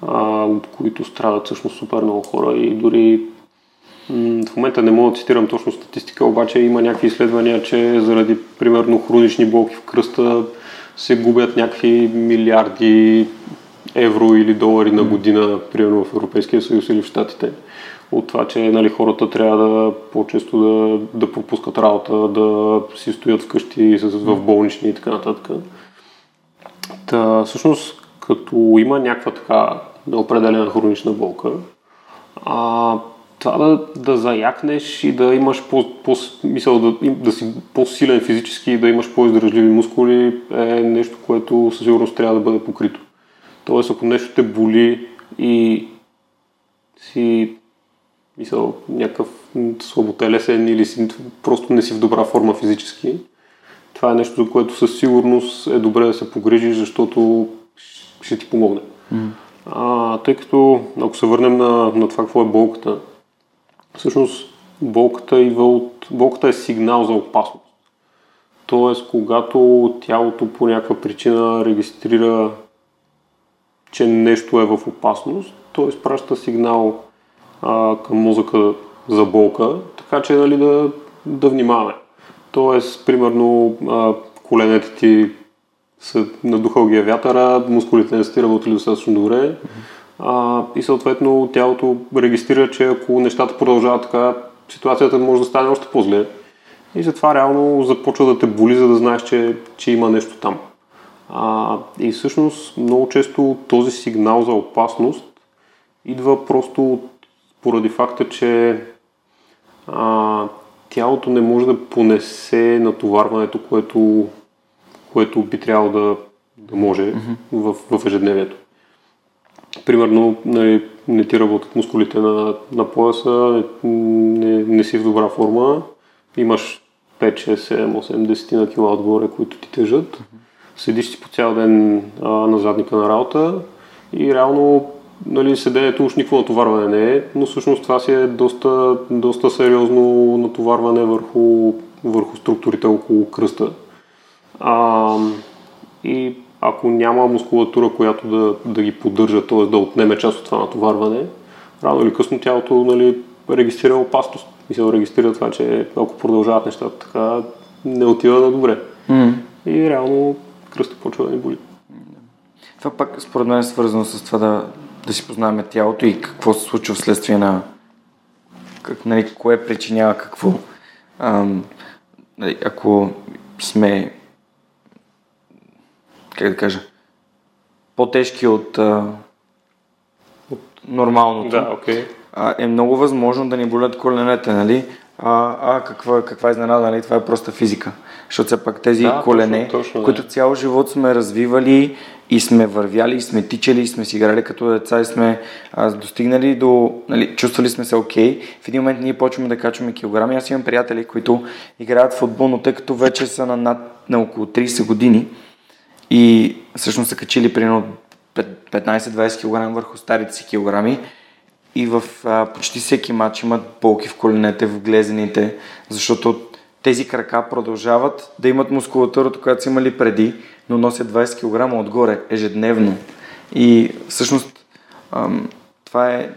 а, от които страдат всъщност супер много хора и дори в момента не мога да цитирам точно статистика, обаче има някакви изследвания, че заради примерно хронични болки в кръста се губят някакви милиарди евро или долари на година, примерно в Европейския съюз или в Штатите. От това, че нали, хората трябва да по-често да, да пропускат работа, да си стоят вкъщи в болнични и така нататък. Та, всъщност, като има някаква така неопределена хронична болка, а, това да, да заякнеш и да имаш по, по, мисъл, да, да си по-силен физически и да имаш по-издържливи мускули е нещо, което със сигурност трябва да бъде покрито. Тоест, ако нещо те боли и си мисъл, някакъв слаботелесен или си, просто не си в добра форма физически, това е нещо, за което със сигурност е добре да се погрижиш, защото ще ти помогне. А, тъй като, ако се върнем на, на това какво е болката, всъщност болката, идва от, болката е сигнал за опасност. Тоест, когато тялото по някаква причина регистрира, че нещо е в опасност, то изпраща сигнал а, към мозъка за болка, така че нали, да, да внимаваме. Тоест, примерно, а, коленете ти са надухал ги е вятъра, мускулите не са ти работили достатъчно добре а, и съответно тялото регистрира, че ако нещата продължават така, ситуацията може да стане още по-зле. И затова реално започва да те боли, за да знаеш, че, че има нещо там. А, и всъщност много често този сигнал за опасност идва просто от, поради факта, че а, тялото не може да понесе натоварването, което, което би трябвало да, да може в, в ежедневието. Примерно, нали, не ти работят мускулите на, на пояса, не, не си в добра форма, имаш 5, 6, 7, 8, 10 на кила отгоре, които ти тежат, седиш си по цял ден а, на задника на работа и реално нали, седенето уж никакво натоварване не е, но всъщност това си е доста, доста сериозно натоварване върху, върху структурите около кръста. А, и ако няма мускулатура, която да, да ги поддържа, т.е. да отнеме част от това натоварване, рано или късно тялото нали, регистрира опасност. Мисля, регистрира това, че ако продължават нещата така, не отива на добре. Mm. И реално кръста почва да ни боли. Това пак според мен е свързано с това да, да си познаваме тялото и какво се случва вследствие на как, нали, кое причинява какво. Ам, нали, ако сме как да кажа по-тежки от, а, от нормалното, Да, окей. а, е много възможно да ни болят коленете, нали? А, а каква, каква изненада, нали? Това е проста физика. Защото все пак тези Да, колене, точно, точно, да. които цял живот сме развивали и сме вървяли, и сме тичали, и сме си играли като деца и сме а, достигнали до, нали, чувствали сме се окей. В един момент ние почваме да качваме килограми. Аз имам приятели, които играят футбол, но тъй като вече са на, над, на около 30 години и всъщност са качили примерно 15-20 кг върху старите си килограми, и в а, почти всеки матч имат болки в коленете, в глезените, защото тези крака продължават да имат мускулатурата, която са имали преди, но носят 20 кг отгоре ежедневно. И всъщност ам, това е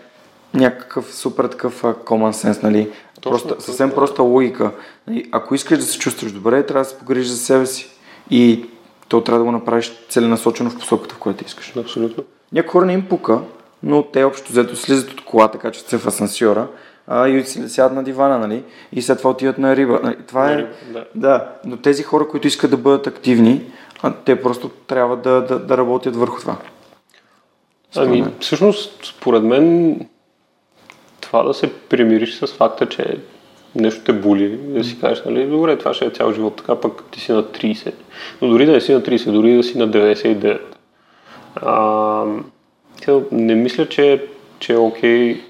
някакъв супер такъв common sense, нали? Точно, точно. съвсем проста логика. Нали? Ако искаш да се чувстваш добре, трябва да се погрижиш за себе си. И то трябва да го направиш целенасочено в посоката, в която искаш. Абсолютно. Някои хора не им пука, но те общо взето слизат от колата, качват се в асансьора а, и сядат на дивана, нали? И след това отиват на риба. Нали? Това На е... риба, да. да. Но тези хора, които искат да бъдат активни, а, те просто трябва да, да, да работят върху това. Ами, мен. всъщност, според мен, това да се примириш с факта, че нещо те боли, да си кажеш, нали, добре, това ще е цял живот, така пък ти си на 30. Но дори да не си на 30, дори да си на 99. А, не мисля, че, че е окей,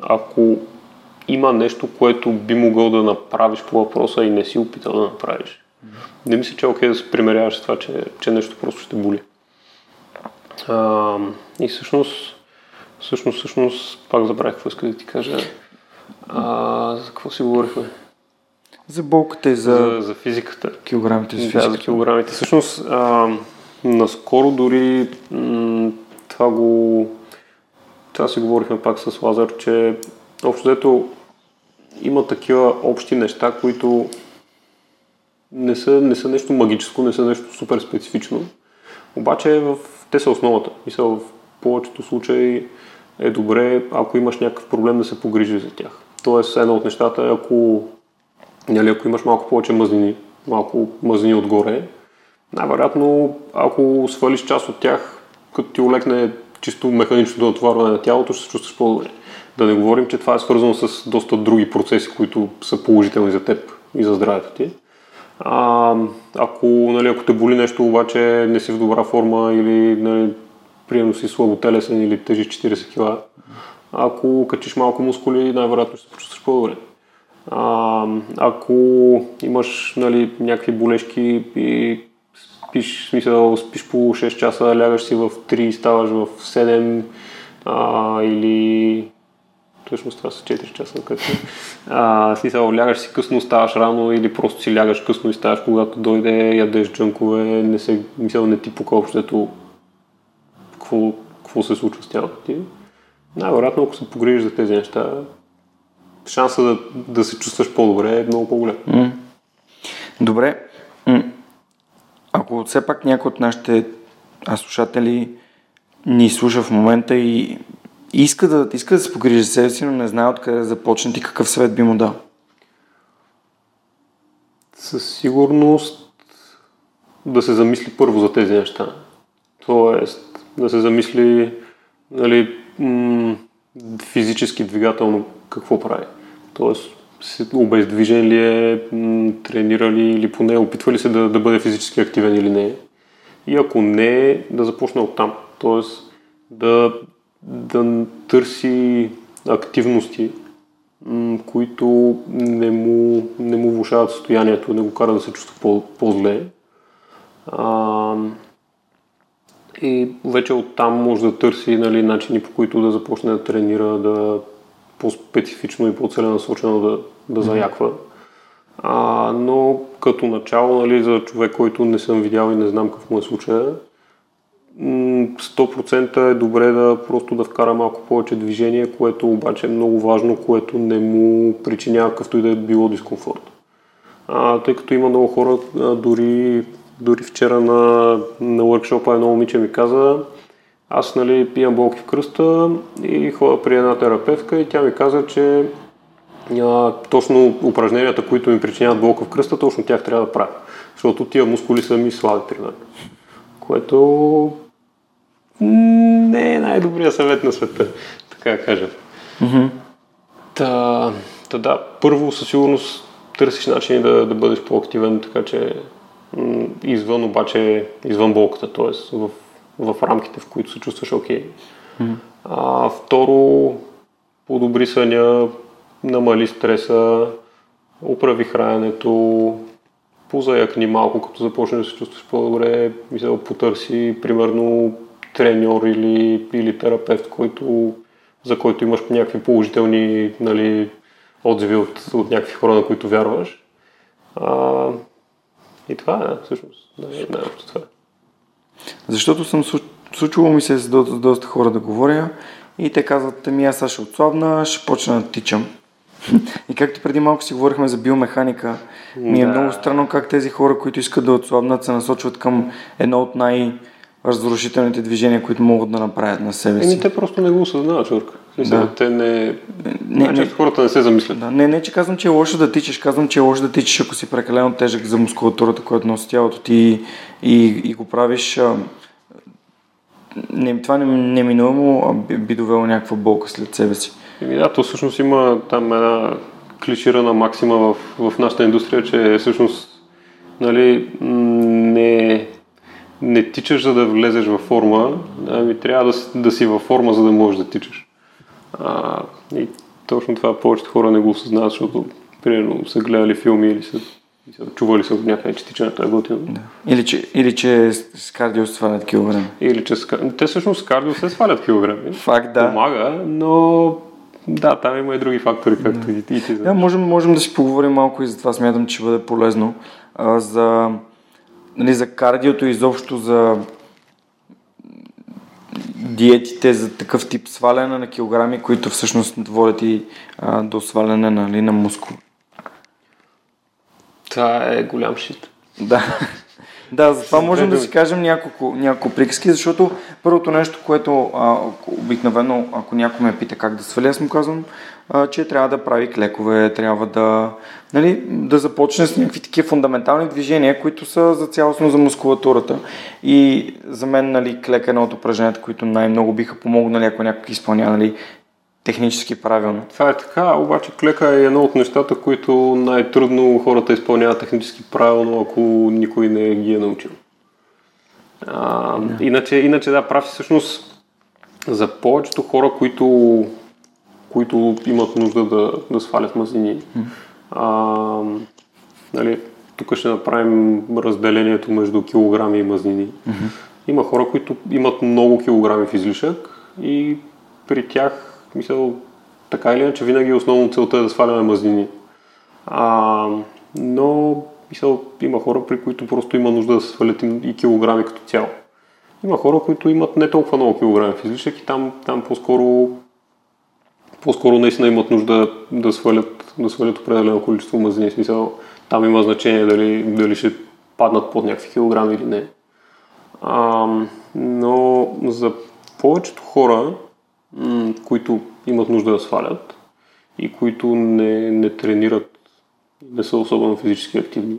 ако има нещо, което би могъл да направиш по въпроса и не си опитал да направиш. Не мисля, че е окей да се примеряваш с това, че, че нещо просто ще боли. А, и всъщност, всъщност, всъщност, пак забравих какво иска да ти кажа. А, за какво си говорихме? За болката и за, За, за физиката. килограмите за Да, физиката. за килограмите. Всъщност, а, наскоро дори м- това го... Това си говорихме пак с Лазар, че общо взето има такива общи неща, които не са, не са нещо магическо, не са нещо супер специфично. Обаче в, те са основата. Мисля, в повечето случаи е добре, ако имаш някакъв проблем, да се погрижи за тях. Тоест, едно от нещата е, ако, нали, ако имаш малко повече мазнини, малко мазнини отгоре, най-вероятно, ако свалиш част от тях, като ти олекне чисто механичното натоварване на тялото, ще се чувстваш по-добре. Да не говорим, че това е свързано с доста други процеси, които са положителни за теб и за здравето ти. А, ако, нали, ако те боли нещо, обаче не си в добра форма или нали, приемно си слаботелесен или тежиш 40 кг, ако качиш малко мускули, най-вероятно ще се почувстваш по-добре. А, ако имаш нали, някакви болешки и спиш, смисъл, спиш по 6 часа, лягаш си в 3, ставаш в 7 а, или всъщност това са 4 часа късно. А, смисъл, лягаш си късно, ставаш рано или просто си лягаш късно и ставаш когато дойде, ядеш джънкове, не се, мисъл, не ти пука общото какво, какво се случва с тялото ти. Най-вероятно, ако се погрижиш за тези неща, шанса да, да се чувстваш по-добре е много по-голям. М. Добре. М. Ако все пак някой от нашите слушатели ни слуша в момента и иска да, иска да се погрижи за себе си, но не знае откъде да започне, ти какъв съвет би му дал? Със сигурност да се замисли първо за тези неща. Тоест да се замисли нали, м- физически двигателно какво прави. Тоест обездвижен ли е, м- тренира ли или поне опитва ли се да, да бъде физически активен или не. И ако не, да започне от там. Тоест да, да търси активности, които не му, не му влушават състоянието, не го кара да се чувства по, по-зле. А, и вече оттам може да търси нали, начини по които да започне да тренира, да по-специфично и по-целенасочено да, да заяква. А, но като начало, нали, за човек, който не съм видял и не знам какъв му е случая, м, 100% е добре да просто да вкара малко повече движение, което обаче е много важно, което не му причинява какъвто и да е било дискомфорт. А, тъй като има много хора, а, дори, дори вчера на, на workshop едно момиче ми каза, аз нали, имам болки в кръста и ходя при една терапевтка и тя ми каза, че а, точно упражненията, които ми причиняват болка в кръста, точно тях трябва да правя. Защото тия мускули са ми слаби, примерно. Което не е най-добрият съвет на света, така да кажем. Та, та да, първо със сигурност търсиш начини да, да бъдеш по-активен, така че извън обаче, извън болката, т.е. В, в рамките, в които се чувстваш окей. А, второ, подобри съня, намали стреса, управи храненето, позаякни малко, като започнеш да се чувстваш по-добре, мисля, потърси примерно треньор или, или терапевт, който, за който имаш някакви положителни нали, отзиви от, от някакви хора, на които вярваш. А, и това е, всъщност, най- най-общо това. е. Защото съм слу- случвало ми се с доста, с доста хора да говоря и те казват, ми аз ще отслабна, ще почна да тичам. И както преди малко си говорихме за биомеханика, ми е Да. много странно как тези хора, които искат да отслабнат, се насочват към едно от най-разрушителните движения, които могат да направят на себе си. Еми, те просто не го осъзнават, Жорка. Смисъл, Да. те не... Не, не, не, хората не се замислят. да, не, не, че казвам, че е лошо да тичаш, казвам, че е лошо да тичаш, ако си прекалено тежък за мускулатурата, която носи тялото ти и, и го правиш. А, не, това не, неминуемо а, би, довело някаква болка след себе си. Еми да, то всъщност има там една клиширана максима в, в нашата индустрия, че всъщност нали, не, не тичаш за да влезеш във форма, ами трябва да, да си във форма, за да можеш да тичаш. А, и Точно това повечето хора не го осъзнават, защото примерно са гледали филми или са, са чували са от някъде, че тичането е готино. Да. Или, че, или че с кардио свалят килограми. Или че с, те всъщност с кардио се свалят килограми. Факт, да. Помага, но да, там има и други фактори, както да. и ти. Да, можем, можем да си поговорим малко и за това смятам, че ще бъде полезно. А, за, нали, за кардиото и изобщо за диетите за такъв тип сваляне на килограми, които всъщност водят и а, до сваляне нали, на мускул. Това е голям шит. Да. Да, затова можем да си кажем няколко, няколко приказки, защото първото нещо, което а, обикновено, ако някой ме пита как да сваля, аз му казвам, а, че трябва да прави клекове, трябва да, нали, да започне с някакви такива фундаментални движения, които са за цялостно за мускулатурата. И за мен нали, клека е едно от упражненията, които най-много биха помогнали, ако някой изпълнява нали, технически правилно. Това е така, обаче клека е едно от нещата, които най-трудно хората изпълняват технически правилно, ако никой не ги е научил. А, да. иначе, иначе да, прав всъщност за повечето хора, които, които имат нужда да, да свалят мазнини. А, нали, тук ще направим разделението между килограми и мазнини. Има хора, които имат много килограми в излишък и при тях Мисъл, така или иначе, винаги основно целта е да сваляме мазнини. А, но, мисъл, има хора, при които просто има нужда да се свалят и килограми като цяло. Има хора, които имат не толкова много килограми в излишък и там, там по-скоро по-скоро наистина имат нужда да свалят, да свалят определено количество мазнини. Смисъл, там има значение дали, дали ще паднат под някакви килограми или не. А, но за повечето хора които имат нужда да свалят и които не, не тренират, не са особено физически активни.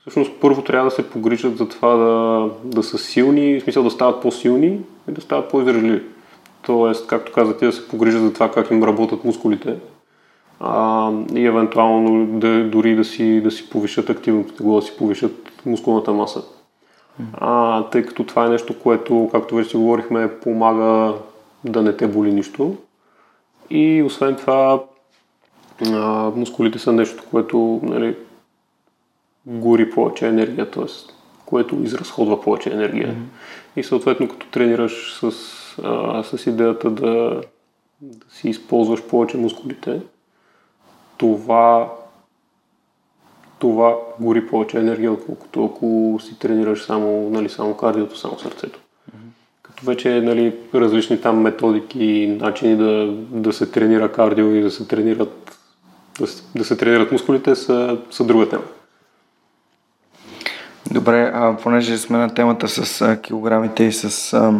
Всъщност първо трябва да се погрижат за това да, да са силни, в смисъл да стават по-силни и да стават по-издържливи. Тоест, както каза ти, да се погрижат за това как им работят мускулите а, и евентуално да, дори да си, да си повишат активното да си повишат мускулната маса. А, тъй като това е нещо, което, както вече говорихме, помага да не те боли нищо. И освен това, а, мускулите са нещо, което нали, гори повече енергия, т.е. което изразходва повече енергия. Mm-hmm. И съответно, като тренираш с, а, с идеята да, да си използваш повече мускулите, това, това гори повече енергия, отколкото ако си тренираш само, нали, само кардиото, само сърцето вече нали, различни там методики и начини да, да се тренира кардио и да се тренират, да, да се тренират мускулите са, са друга тема. Добре, а понеже сме на темата с а, килограмите и с, а,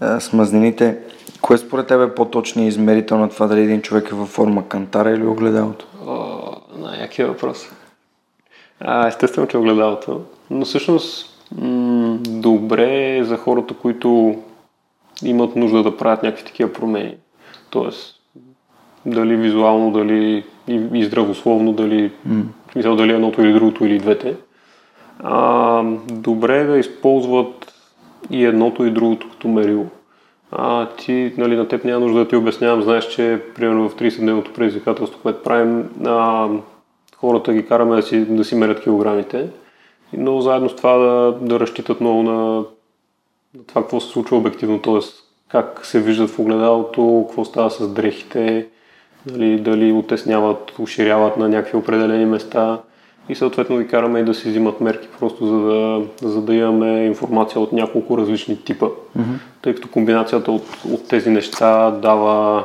а, с мазнините, кое според тебе е по-точният измерител на това дали един човек е във форма кантара или огледалото? О, най-якия въпрос. А, естествено, че огледалото. Но всъщност добре е за хората, които имат нужда да правят някакви такива промени. Тоест, дали визуално, дали и, и здравословно, дали, mm. мисъл, дали едното или другото или двете. А, добре е да използват и едното и другото като мерило. А, ти, нали, на теб няма нужда да ти обяснявам, знаеш, че примерно в 30-дневното предизвикателство, което правим, а, хората ги караме да си, да си мерят килограмите но заедно с това да, да разчитат много на, на това какво се случва обективно, т.е. как се виждат в огледалото, какво става с дрехите, дали, дали отесняват, уширяват на някакви определени места и съответно ги караме и да си взимат мерки, просто за да, за да имаме информация от няколко различни типа, mm-hmm. тъй като комбинацията от, от тези неща дава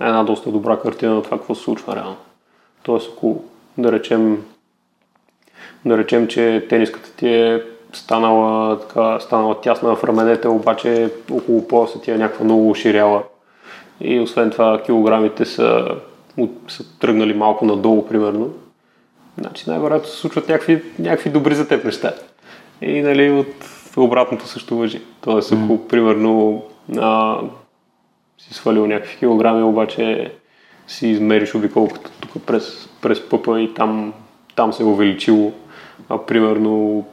една доста добра картина на това какво се случва реално. Тоест, ако да речем да речем, че тениската ти е станала, така, станала тясна в раменете, обаче около пояса ти е някаква много уширяла. И освен това килограмите са, са тръгнали малко надолу, примерно. Значи най-вероятно се случват някакви, някакви добри за теб неща. И нали, от обратното също въжи. Тоест, ако mm. примерно а, си свалил някакви килограми, обаче си измериш обиколката тук през, през пъпа и там, там се е увеличило а примерно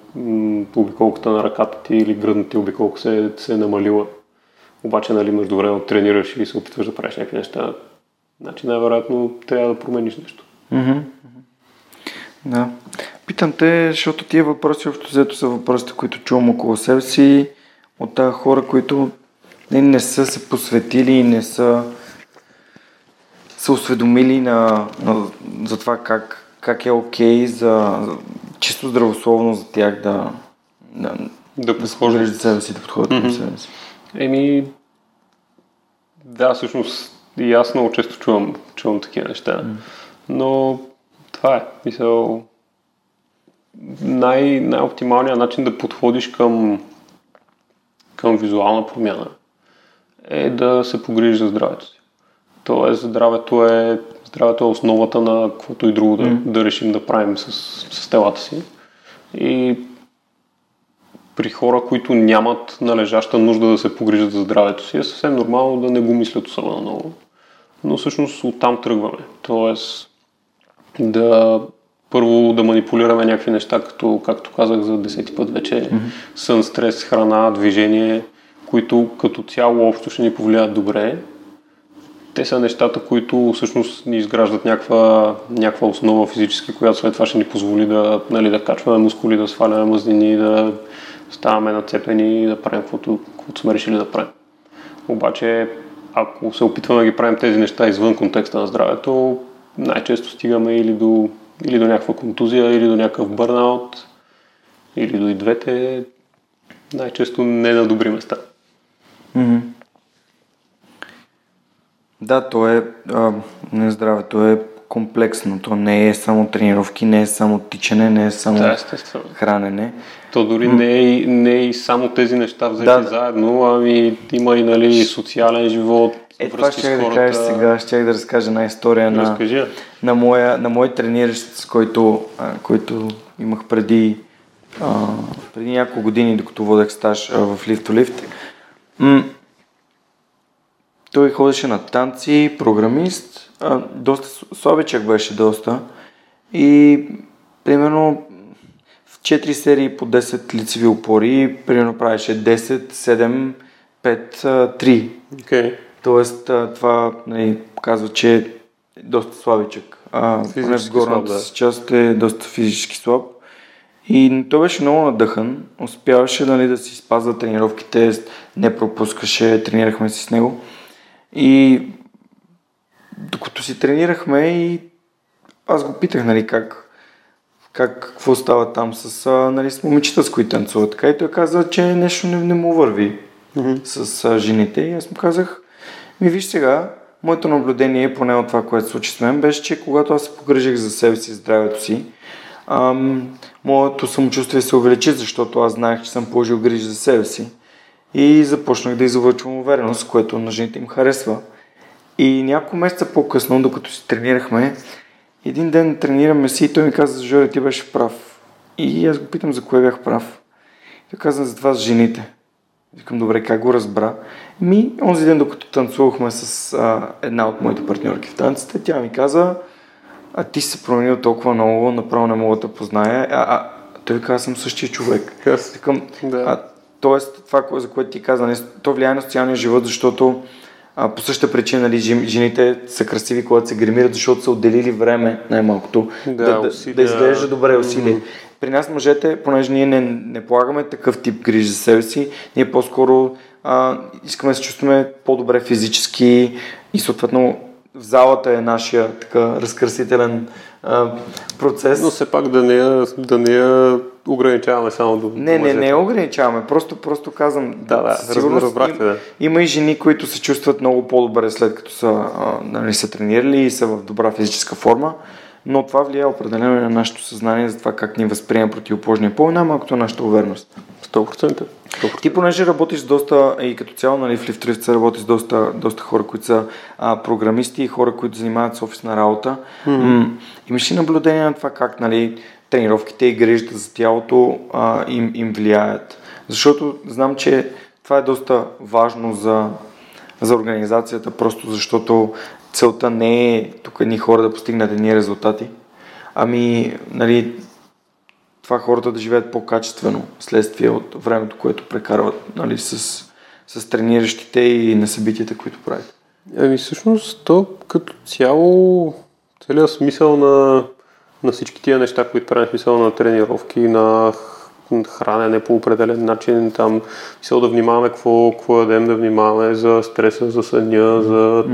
обиколката на ръката ти или гръдната ти обиколка се, се е намалила. Обаче, нали, между време тренираш и се опитваш да правиш някакви неща, значи най-вероятно трябва да промениш нещо. Mm-hmm. Да. Питам те, защото тия въпроси общо взето са въпросите, които чувам около себе си от тази хора, които не, не са се посветили и не са са осведомили на, на, за това как, как е окей okay за чисто здравословно за тях да да, да подхождат за себе си, да подходят mm-hmm. към себе си. Еми, да, всъщност и аз много често чувам, чувам такива неща, mm. но това е, мисъл, най- най-оптималният начин да подходиш към, към визуална промяна е да се погрижиш за здравето си. Тоест, здравето е, здравето е основата на каквото и друго да, mm. да решим да правим с, с телата си. И при хора, които нямат належаща нужда да се погрижат за здравето си, е съвсем нормално да не го мислят особено много. Но всъщност оттам тръгваме. Тоест да първо да манипулираме някакви неща, като, както казах за десети път вече, mm-hmm. сън, стрес, храна, движение, които като цяло общо ще ни повлияят добре. Те са нещата, които всъщност ни изграждат някаква, някаква основа физически, която след това ще ни позволи да, нали, да качваме мускули, да сваляме мазнини, да ставаме нацепени и да правим каквото, каквото сме решили да правим. Обаче, ако се опитваме да ги правим тези неща извън контекста на здравето, най-често стигаме или до, или до някаква контузия, или до някакъв бърнаут, или до и двете, най-често не на добри места. Mm-hmm. Да, то е а, не здраве, то е комплексно. То не е само тренировки, не е само тичане, не е само да, хранене. То дори mm. не, е, не е и само тези неща взети да, заедно, ами има и нали, социален живот, е, това ще да кажа сега, ще да разкажа една история на, на, моя, на мой трениращ, с който, а, който имах преди, а, преди няколко години, докато водех стаж а, в лифтолифт. М- той ходеше на танци, програмист, а, доста слабичък беше доста и примерно в 4 серии по 10 лицеви опори, примерно правеше 10, 7, 5, 3. Okay. Тоест това нали, показва, че е доста слабичък. А, в горната да. част е доста физически слаб. И той беше много надъхан, успяваше нали, да си спазва тренировките, не пропускаше, тренирахме си с него. И докато си тренирахме и аз го питах, нали, как, как, какво става там с, нали, с момичета, с които танцуват. Така и той каза, че нещо не, не му върви mm-hmm. с а, жените. И аз му казах, ми виж сега, моето наблюдение, поне от това, което случи с мен, беше, че когато аз се погрежих за себе си, здравето си, ам, моето самочувствие се увеличи, защото аз знаех, че съм положил грижи за себе си. И започнах да излъчвам увереност, което на жените им харесва. И няколко месеца по-късно, докато си тренирахме, един ден тренираме си и той ми каза, Жори, ти беше прав. И аз го питам за кое бях прав. Той каза за това с жените. Викам, добре, как го разбра? Ми, онзи ден, докато танцувахме с а, една от моите партньорки в танците, тя ми каза, а ти се променил толкова много, направо не мога да позная. А, а той каза, съм същия човек. Yes. Викам, да. а, тоест, това, за което ти каза, не, то влияе на социалния живот, защото а, по същата причина нали, жените са красиви, когато се гримират, защото са отделили време, най-малкото, да, да, да, да изглежда добре усилие. Mm-hmm. При нас мъжете, понеже ние не, не полагаме такъв тип грижи за себе си, ние по-скоро а, искаме да се чувстваме по-добре физически и съответно в залата е нашия така разкрасителен а, процес. Но все пак да не я, да не я ограничаваме само до Не, не, не ограничаваме. Просто, просто казвам, да, да, сигурно разбрахте, да. Има и жени, които се чувстват много по-добре след като са, а, нали, са тренирали и са в добра физическа форма но това влияе определено на нашето съзнание за това как ни възприема противоположния пол и най-малкото нашата увереност. 100%. 100%. Ти понеже работиш с доста, и като цяло нали, в Лифтрист работи с доста, доста хора, които са а, програмисти и хора, които занимават с офисна работа. Mm-hmm. М- имаш ли наблюдение на това как нали, тренировките и грижата за тялото а, им, им влияят? Защото знам, че това е доста важно за, за организацията, просто защото целта не е тук едни хора да постигнат едни резултати, ами, нали, това хората да живеят по-качествено следствие от времето, което прекарват нали, с, с трениращите и на събитията, които правят. Ами всъщност то като цяло, целият смисъл на, на всички тия неща, които правим, смисъл на тренировки, на хранене по определен начин, там мисъл да внимаваме какво, какво ядем, да внимаваме за стреса, за съня, за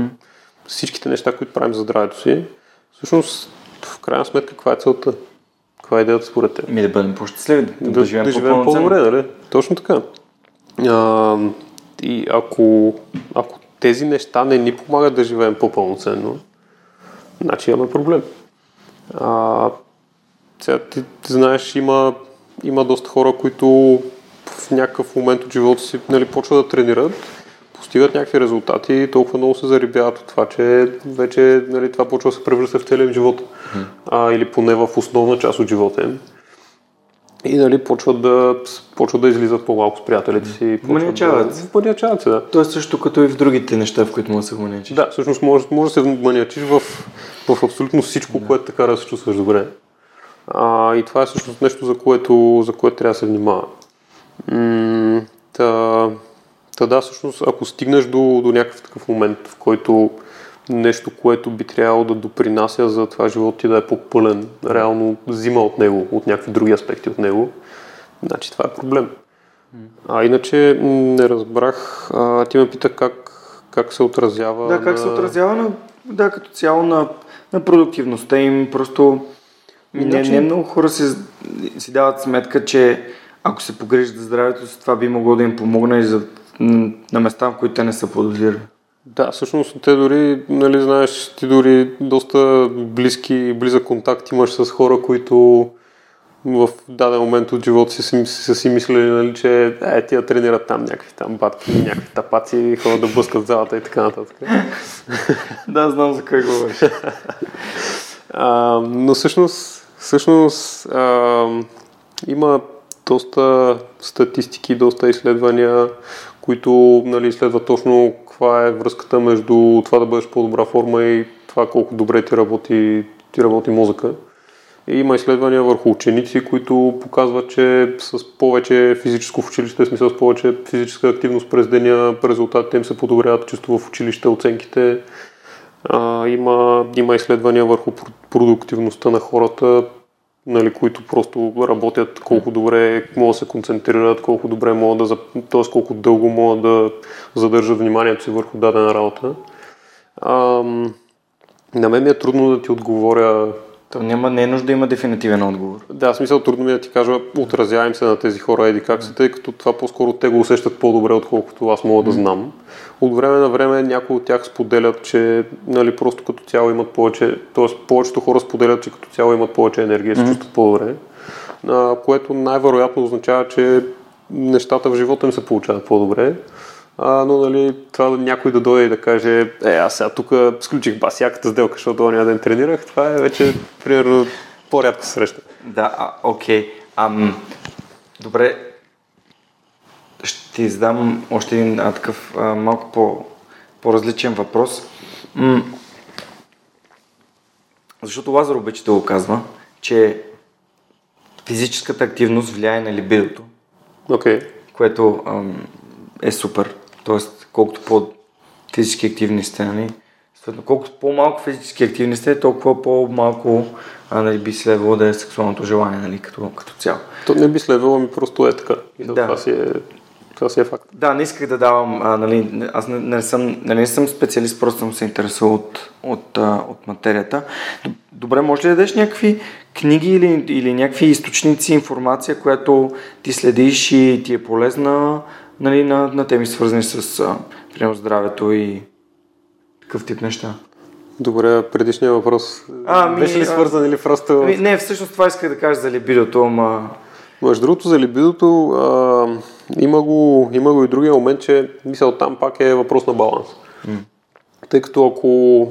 всичките неща, които правим за здравето си. Всъщност, в крайна сметка, каква е целта? Каква е идеята според теб? Ми да бъдем по-щастливи, да, да, да живеем, да живеем по-добре, нали? Точно така. А, и ако, ако тези неща не ни помагат да живеем по-пълноценно, значи имаме проблем. А, сега ти, ти знаеш, има, има доста хора, които в някакъв момент от живота си нали, почват да тренират, постигат някакви резултати и толкова много се зарибяват от това, че вече нали, това почва да се превръща в целия живот. Mm. А, или поне в основна част от живота им. И нали, почват да, почват да излизат по-малко с приятелите си. Маниачават. Да, маниачават се, да. То е също като и в другите неща, в които може да се маниачиш. Да, всъщност може, може да се маниачиш в, в абсолютно всичко, да. което така да се чувстваш добре. А, и това е всъщност нещо, за което, за което трябва да се внимава. М- та, та да, всъщност, ако стигнеш до, до някакъв такъв момент, в който нещо, което би трябвало да допринася за това живот ти да е по-пълен, реално взима от него, от някакви други аспекти от него, значи това е проблем. А иначе не разбрах, а, ти ме пита как, как се отразява Да, как на... се отразява на, да, като цяло на, на продуктивността им, просто не, не много хора си, си дават сметка, че ако се погрижат за здравето си, това би могло да им помогне и за, на места, в които те не са подозирали. Да, всъщност те дори, нали знаеш, ти дори доста близки, близък контакт имаш с хора, които в даден момент от живота си са си, си мислили, нали, че е, тия тренират там някакви там батки, някакви тапаци, ходят да блъскат залата и така нататък. да, знам за кой говориш. а, но всъщност, всъщност а, има доста статистики, доста изследвания, които нали, следват точно каква е връзката между това да бъдеш по-добра форма и това колко добре ти работи, ти работи мозъка. Има изследвания върху ученици, които показват, че с повече физическо в училище, в смисъл с повече физическа активност през деня, резултатите им се подобряват чисто в училище, оценките. А, има, има изследвания върху продуктивността на хората, нали, които просто работят колко добре могат да се концентрират, колко добре могат да, т.е. колко дълго могат да задържат вниманието си върху дадена работа. А, на мен ми е трудно да ти отговоря то няма, не е нужда да има дефинитивен отговор. Да, смисъл трудно ми е да ти кажа, отразявам се на тези хора еди как се, тъй като това по-скоро те го усещат по-добре, отколкото аз мога да знам. От време на време някои от тях споделят, че нали, просто като цяло имат повече, т.е. повечето хора споделят, че като цяло имат повече енергия се чувстват по-добре, което най-вероятно означава, че нещата в живота им се получават по-добре. А, но нали, това някой да дойде и да каже, е, аз сега тук сключих басяката сделка, защото ония ден тренирах, това е вече, примерно, по-рядко среща. Да, а, окей. Ам, добре, ще ти задам още един а, такъв а, малко по, по-различен въпрос. М- защото Лазар обича го казва, че физическата активност влияе на либидото. Okay. Което ам, е супер. Тоест, колкото по-физически активни сте, нали? колкото по-малко физически активни сте, толкова по-малко а, нали, би следвало да е сексуалното желание, нали, като, като цяло. То не би следвало, ми просто е така. И да. това си е това си е факт. Да, не исках да давам, а, нали, аз не, не, съм, нали, не съм специалист, просто съм се интересувал от, от, а, от материята. Добре, може ли да дадеш някакви книги или, или някакви източници, информация, която ти следиш и ти е полезна нали, на, на теми свързани с а, здравето и такъв тип неща. Добре, предишния въпрос. А, ми, Беше ли свързан или просто... Ми, не, всъщност това исках да кажа за либидото, ама... Между другото, за либидото а, има, го, има го и другия момент, че мисъл там пак е въпрос на баланс. Mm. Тъй като ако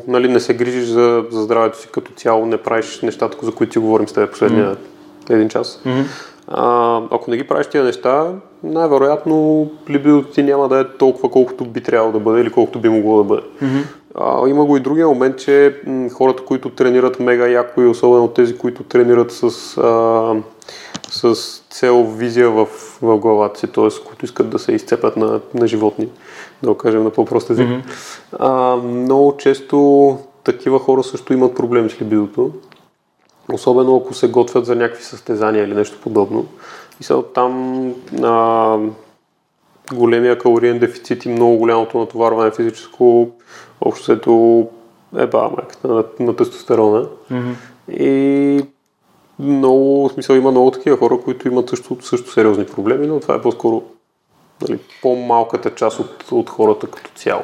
нали, не се грижиш за, за здравето си като цяло, не правиш нещата, за които си говорим с теб последния mm. един час, mm-hmm. а, ако не ги правиш тия неща, най-вероятно либидото ти няма да е толкова колкото би трябвало да бъде или колкото би могло да бъде. Mm-hmm. А, има го и другия момент, че м, хората, които тренират мега яко и особено тези, които тренират с, а, с цел визия в, в главата си, т.е. които искат да се изцепят на, на животни, да го кажем на по-прост език. Mm-hmm. А, много често такива хора също имат проблеми с либидото, особено ако се готвят за някакви състезания или нещо подобно. И сега там а, големия калориен дефицит и много голямото натоварване физическо, общо ето е ба, на, на тестостерона. Mm-hmm. И много, в смисъл има много такива хора, които имат също, също сериозни проблеми, но това е по-скоро нали, по-малката част от, от хората като цяло.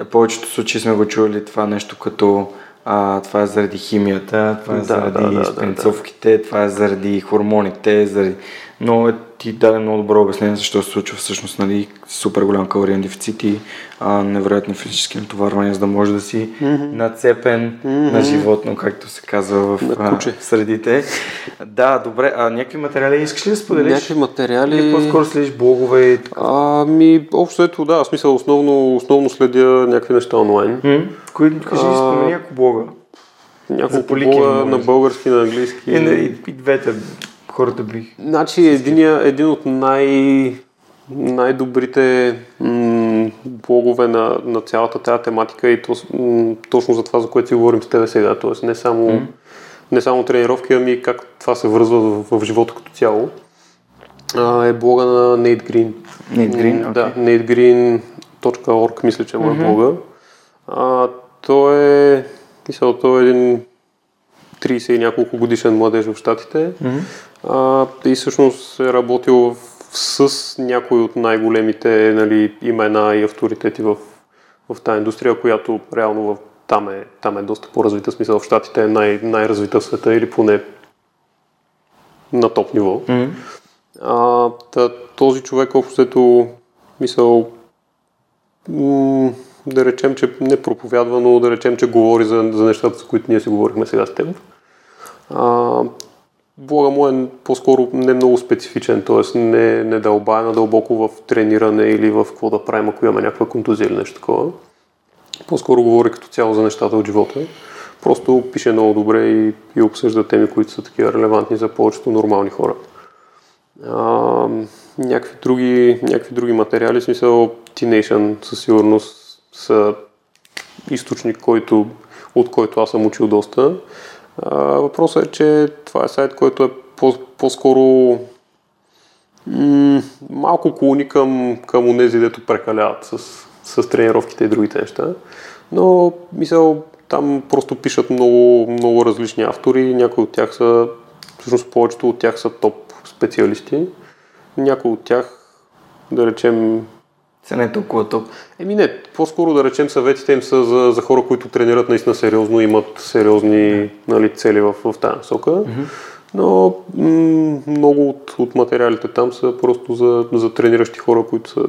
В повечето случаи сме го чували това нещо като а, това е заради химията, това е да, заради да, спенцовките, да, да. това е заради хормоните, заради... но е ти даде много добро обяснение защо се случва всъщност нали, супер голям калориен дефицит и а, невероятни физически натоварвания, за да може да си mm-hmm. нацепен mm-hmm. на животно, както се казва в а, средите. Да, добре. А някакви материали искаш ли да споделиш? Някакви материали... Или по-скоро следиш блогове и така? Ами, общо ето да, в смисъл основно, основно следя някакви неща онлайн. Mm-hmm. Кои, кажи, а... спомени няколко блога. Няколко блога на български, на английски. И, и, и двете хората бих. Значи единия, един от най- най-добрите м- блогове на, на цялата тази тематика и то, м- точно за това, за което си говорим с тебе сега. Тоест не само, mm. не само тренировки, ами как това се връзва в, в живота като цяло. А, е блога на Nate Green. Nate Green, okay. Да, nategreen.org мисля, че е mm-hmm. блога. А, той е, мисля, той е един 30 и няколко годишен младеж в Штатите. Mm-hmm. А, и всъщност е работил с някои от най-големите нали, имена и авторитети в, в тази индустрия, която реално в, там, е, там е доста по-развита. Смисъл в Штатите е най- най-развита в света или поне на топ ниво. Mm-hmm. А, та, този човек общо мисъл м- да речем, че не проповядва, но да речем, че говори за, за нещата, за които ние си говорихме сега с теб. А, блога му е по-скоро не много специфичен, т.е. не, не дълбая надълбоко в трениране или в какво да правим, ако имаме някаква контузия или нещо такова. По-скоро говори като цяло за нещата от живота. Просто пише много добре и, и обсъжда теми, които са такива релевантни за повечето нормални хора. А, някакви, други, някакви други материали, в смисъл T-Nation със сигурност са източник, който, от който аз съм учил доста. Въпросът е, че това е сайт, който е по- по-скоро м- малко клони към, към унези, дето прекаляват с, с тренировките и другите неща. Но, мисъл, там просто пишат много, много различни автори. Някои от тях са, всъщност повечето от тях са топ специалисти. Някои от тях, да речем, са не толкова топ. Еми не, по-скоро да речем съветите им са за, за хора, които тренират наистина сериозно, имат сериозни нали, цели в, в тази насока. Mm-hmm. Но м- много от, от материалите там са просто за, за трениращи хора, които са,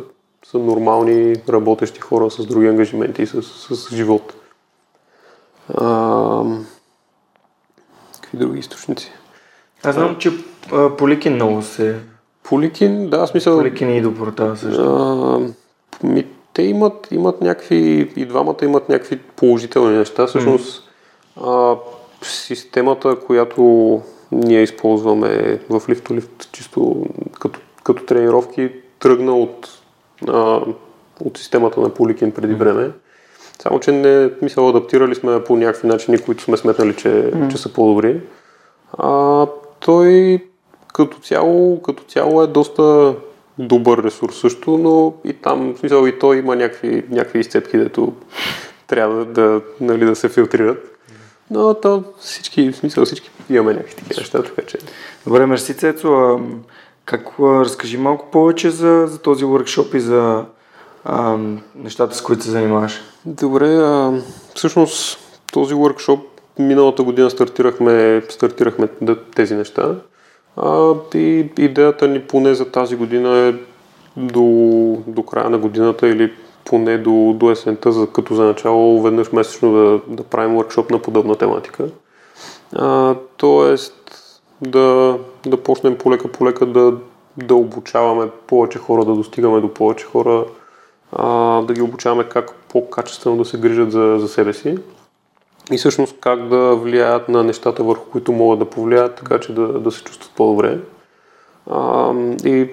са нормални, работещи хора с други ангажименти и с, с живот. А, какви други източници? Аз знам, че Поликин много се... Поликин, да, смисъл... Поликин и до портала също. А, ми, те имат, имат някакви, и двамата имат някакви положителни неща. Всъщност, mm. а, системата, която ние използваме в лифтолифт, чисто като, като тренировки, тръгна от, а, от системата на Поликин преди време. Само, че не, мисля, адаптирали сме по някакви начини, които сме сметнали, че, mm. че са по-добри. А, той като цяло, като цяло е доста добър ресурс също, но и там, в смисъл и той има някакви, някакви изцепки, дето трябва да, нали, да се филтрират. Но то всички, в смисъл всички имаме някакви такива неща, така че... Добре, мерси Цецо. Как, разкажи малко повече за, за този workshop и за а, нещата, с които се занимаваш. Добре, а, всъщност този workshop миналата година стартирахме, стартирахме тези неща. А, и идеята ни поне за тази година е до, до края на годината или поне до, до есента, за, като за начало веднъж месечно да, да правим workshop на подобна тематика. А, тоест да, да почнем полека-полека да, да обучаваме повече хора, да достигаме до повече хора, а, да ги обучаваме как по-качествено да се грижат за, за себе си. И всъщност как да влияят на нещата, върху които могат да повлияят, така че да, да се чувстват по-добре. А, и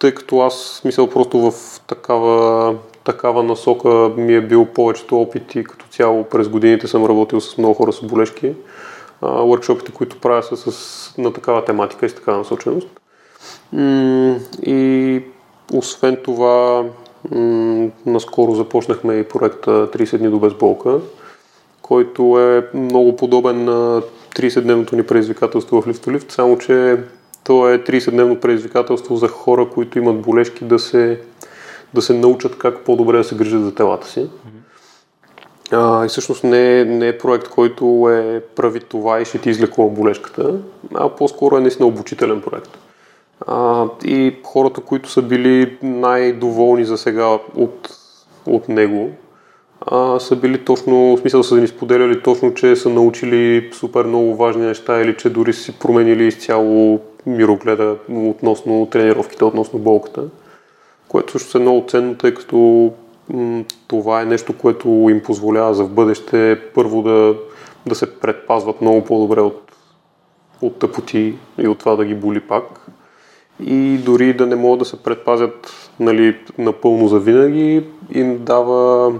тъй като аз смисъл просто в такава, такава насока ми е бил повечето опити като цяло през годините съм работил с много хора с болешки. Workshopите, които правя са с, на такава тематика и с такава насоченост. И освен това, наскоро започнахме и проекта 30 дни до безболка, който е много подобен на 30-дневното ни предизвикателство в Лифтолифт, само че то е 30-дневно предизвикателство за хора, които имат болешки да се, да се научат как по-добре да се грижат за телата си. А, и всъщност не е, не е проект, който е прави това и ще ти излекува болешката, а по-скоро е наистина обучителен проект. А, и хората, които са били най-доволни за сега от, от него, а, са били точно, в смисъл са ни споделяли точно, че са научили супер много важни неща или че дори си променили изцяло мирогледа относно тренировките, относно болката, което също е много ценно, тъй като м- това е нещо, което им позволява за в бъдеще първо да, да се предпазват много по-добре от, от тъпоти и от това да ги боли пак. И дори да не могат да се предпазят нали, напълно за винаги, им дава,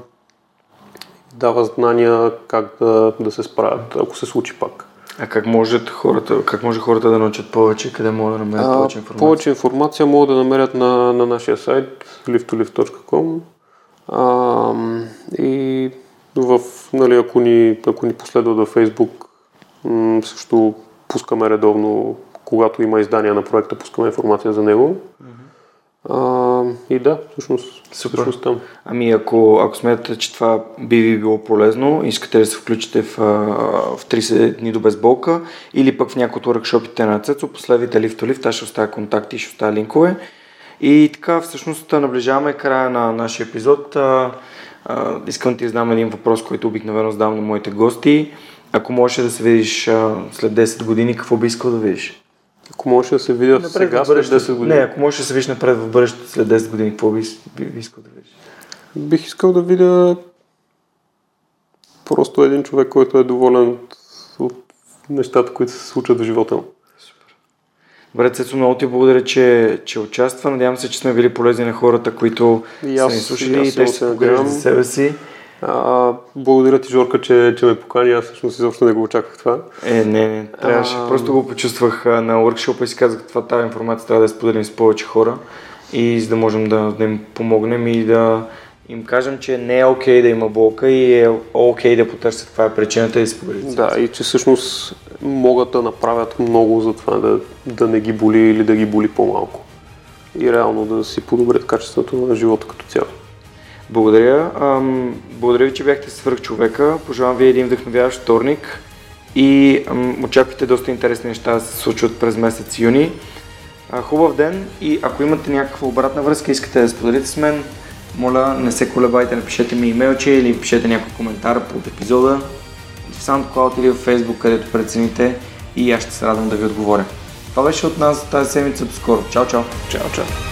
дава знания как да, да се справят, ако се случи пак. А как, може хората, как може хората да научат повече? Къде могат да намерят а, повече информация? Повече информация могат да намерят на, на нашия сайт liftolift.com а, и в, нали, ако, ни, ако ни последват във Facebook, също пускаме редовно, когато има издания на проекта, пускаме информация за него. Mm-hmm. А, и да, всъщност, Супер. всъщност там. Ами ако, ако смятате, че това би ви било полезно, искате да се включите в, в 30 дни до безболка или пък в някои от workshopите на Цецо, последвайте Lift to Lift, аз ще оставя контакти и ще оставя линкове. И така, всъщност, наближаваме края на нашия епизод. А, а, искам да ти задам един въпрос, който обикновено задавам на моите гости. Ако можеш да се видиш а, след 10 години, какво би искал да видиш? Ако можеш да се видя напред сега след 10 години. Не, ако можеш да се видиш напред в бъдеще след 10 години, какво би, би, би искал да видиш? Бих искал да видя просто един човек, който е доволен от, нещата, които се случват в живота му. Супер. Добре, Цецо, много ти благодаря, че, че участва. Надявам се, че сме били полезни на хората, които и са ни слушали и, и те ще се за себе си. А, благодаря ти, Жорка, че, че ме покани. Аз всъщност изобщо не го очаквах това. Е, не, не. Трябваше. А... Просто го почувствах на workshop и си казах, това тази информация трябва да споделим с повече хора и за да можем да, да им помогнем и да им кажем, че не е окей okay да има болка и е окей okay да потърсят каква е причината и споделят. Да, и че всъщност могат да направят много за това да, да не ги боли или да ги боли по-малко. И реално да си подобрят качеството на живота като цяло. Благодаря. Ам, благодаря ви, че бяхте свърх човека. Пожелавам ви един вдъхновяващ вторник и ам, очаквайте доста интересни неща да се случват през месец юни. А, хубав ден и ако имате някаква обратна връзка искате да споделите с мен, моля не се колебайте, напишете ми имейлче или пишете някой коментар под епизода в SoundCloud или в Facebook, където прецените и аз ще се радвам да ви отговоря. Това беше от нас тази седмица. До скоро. Чао, чао. Чао, чао.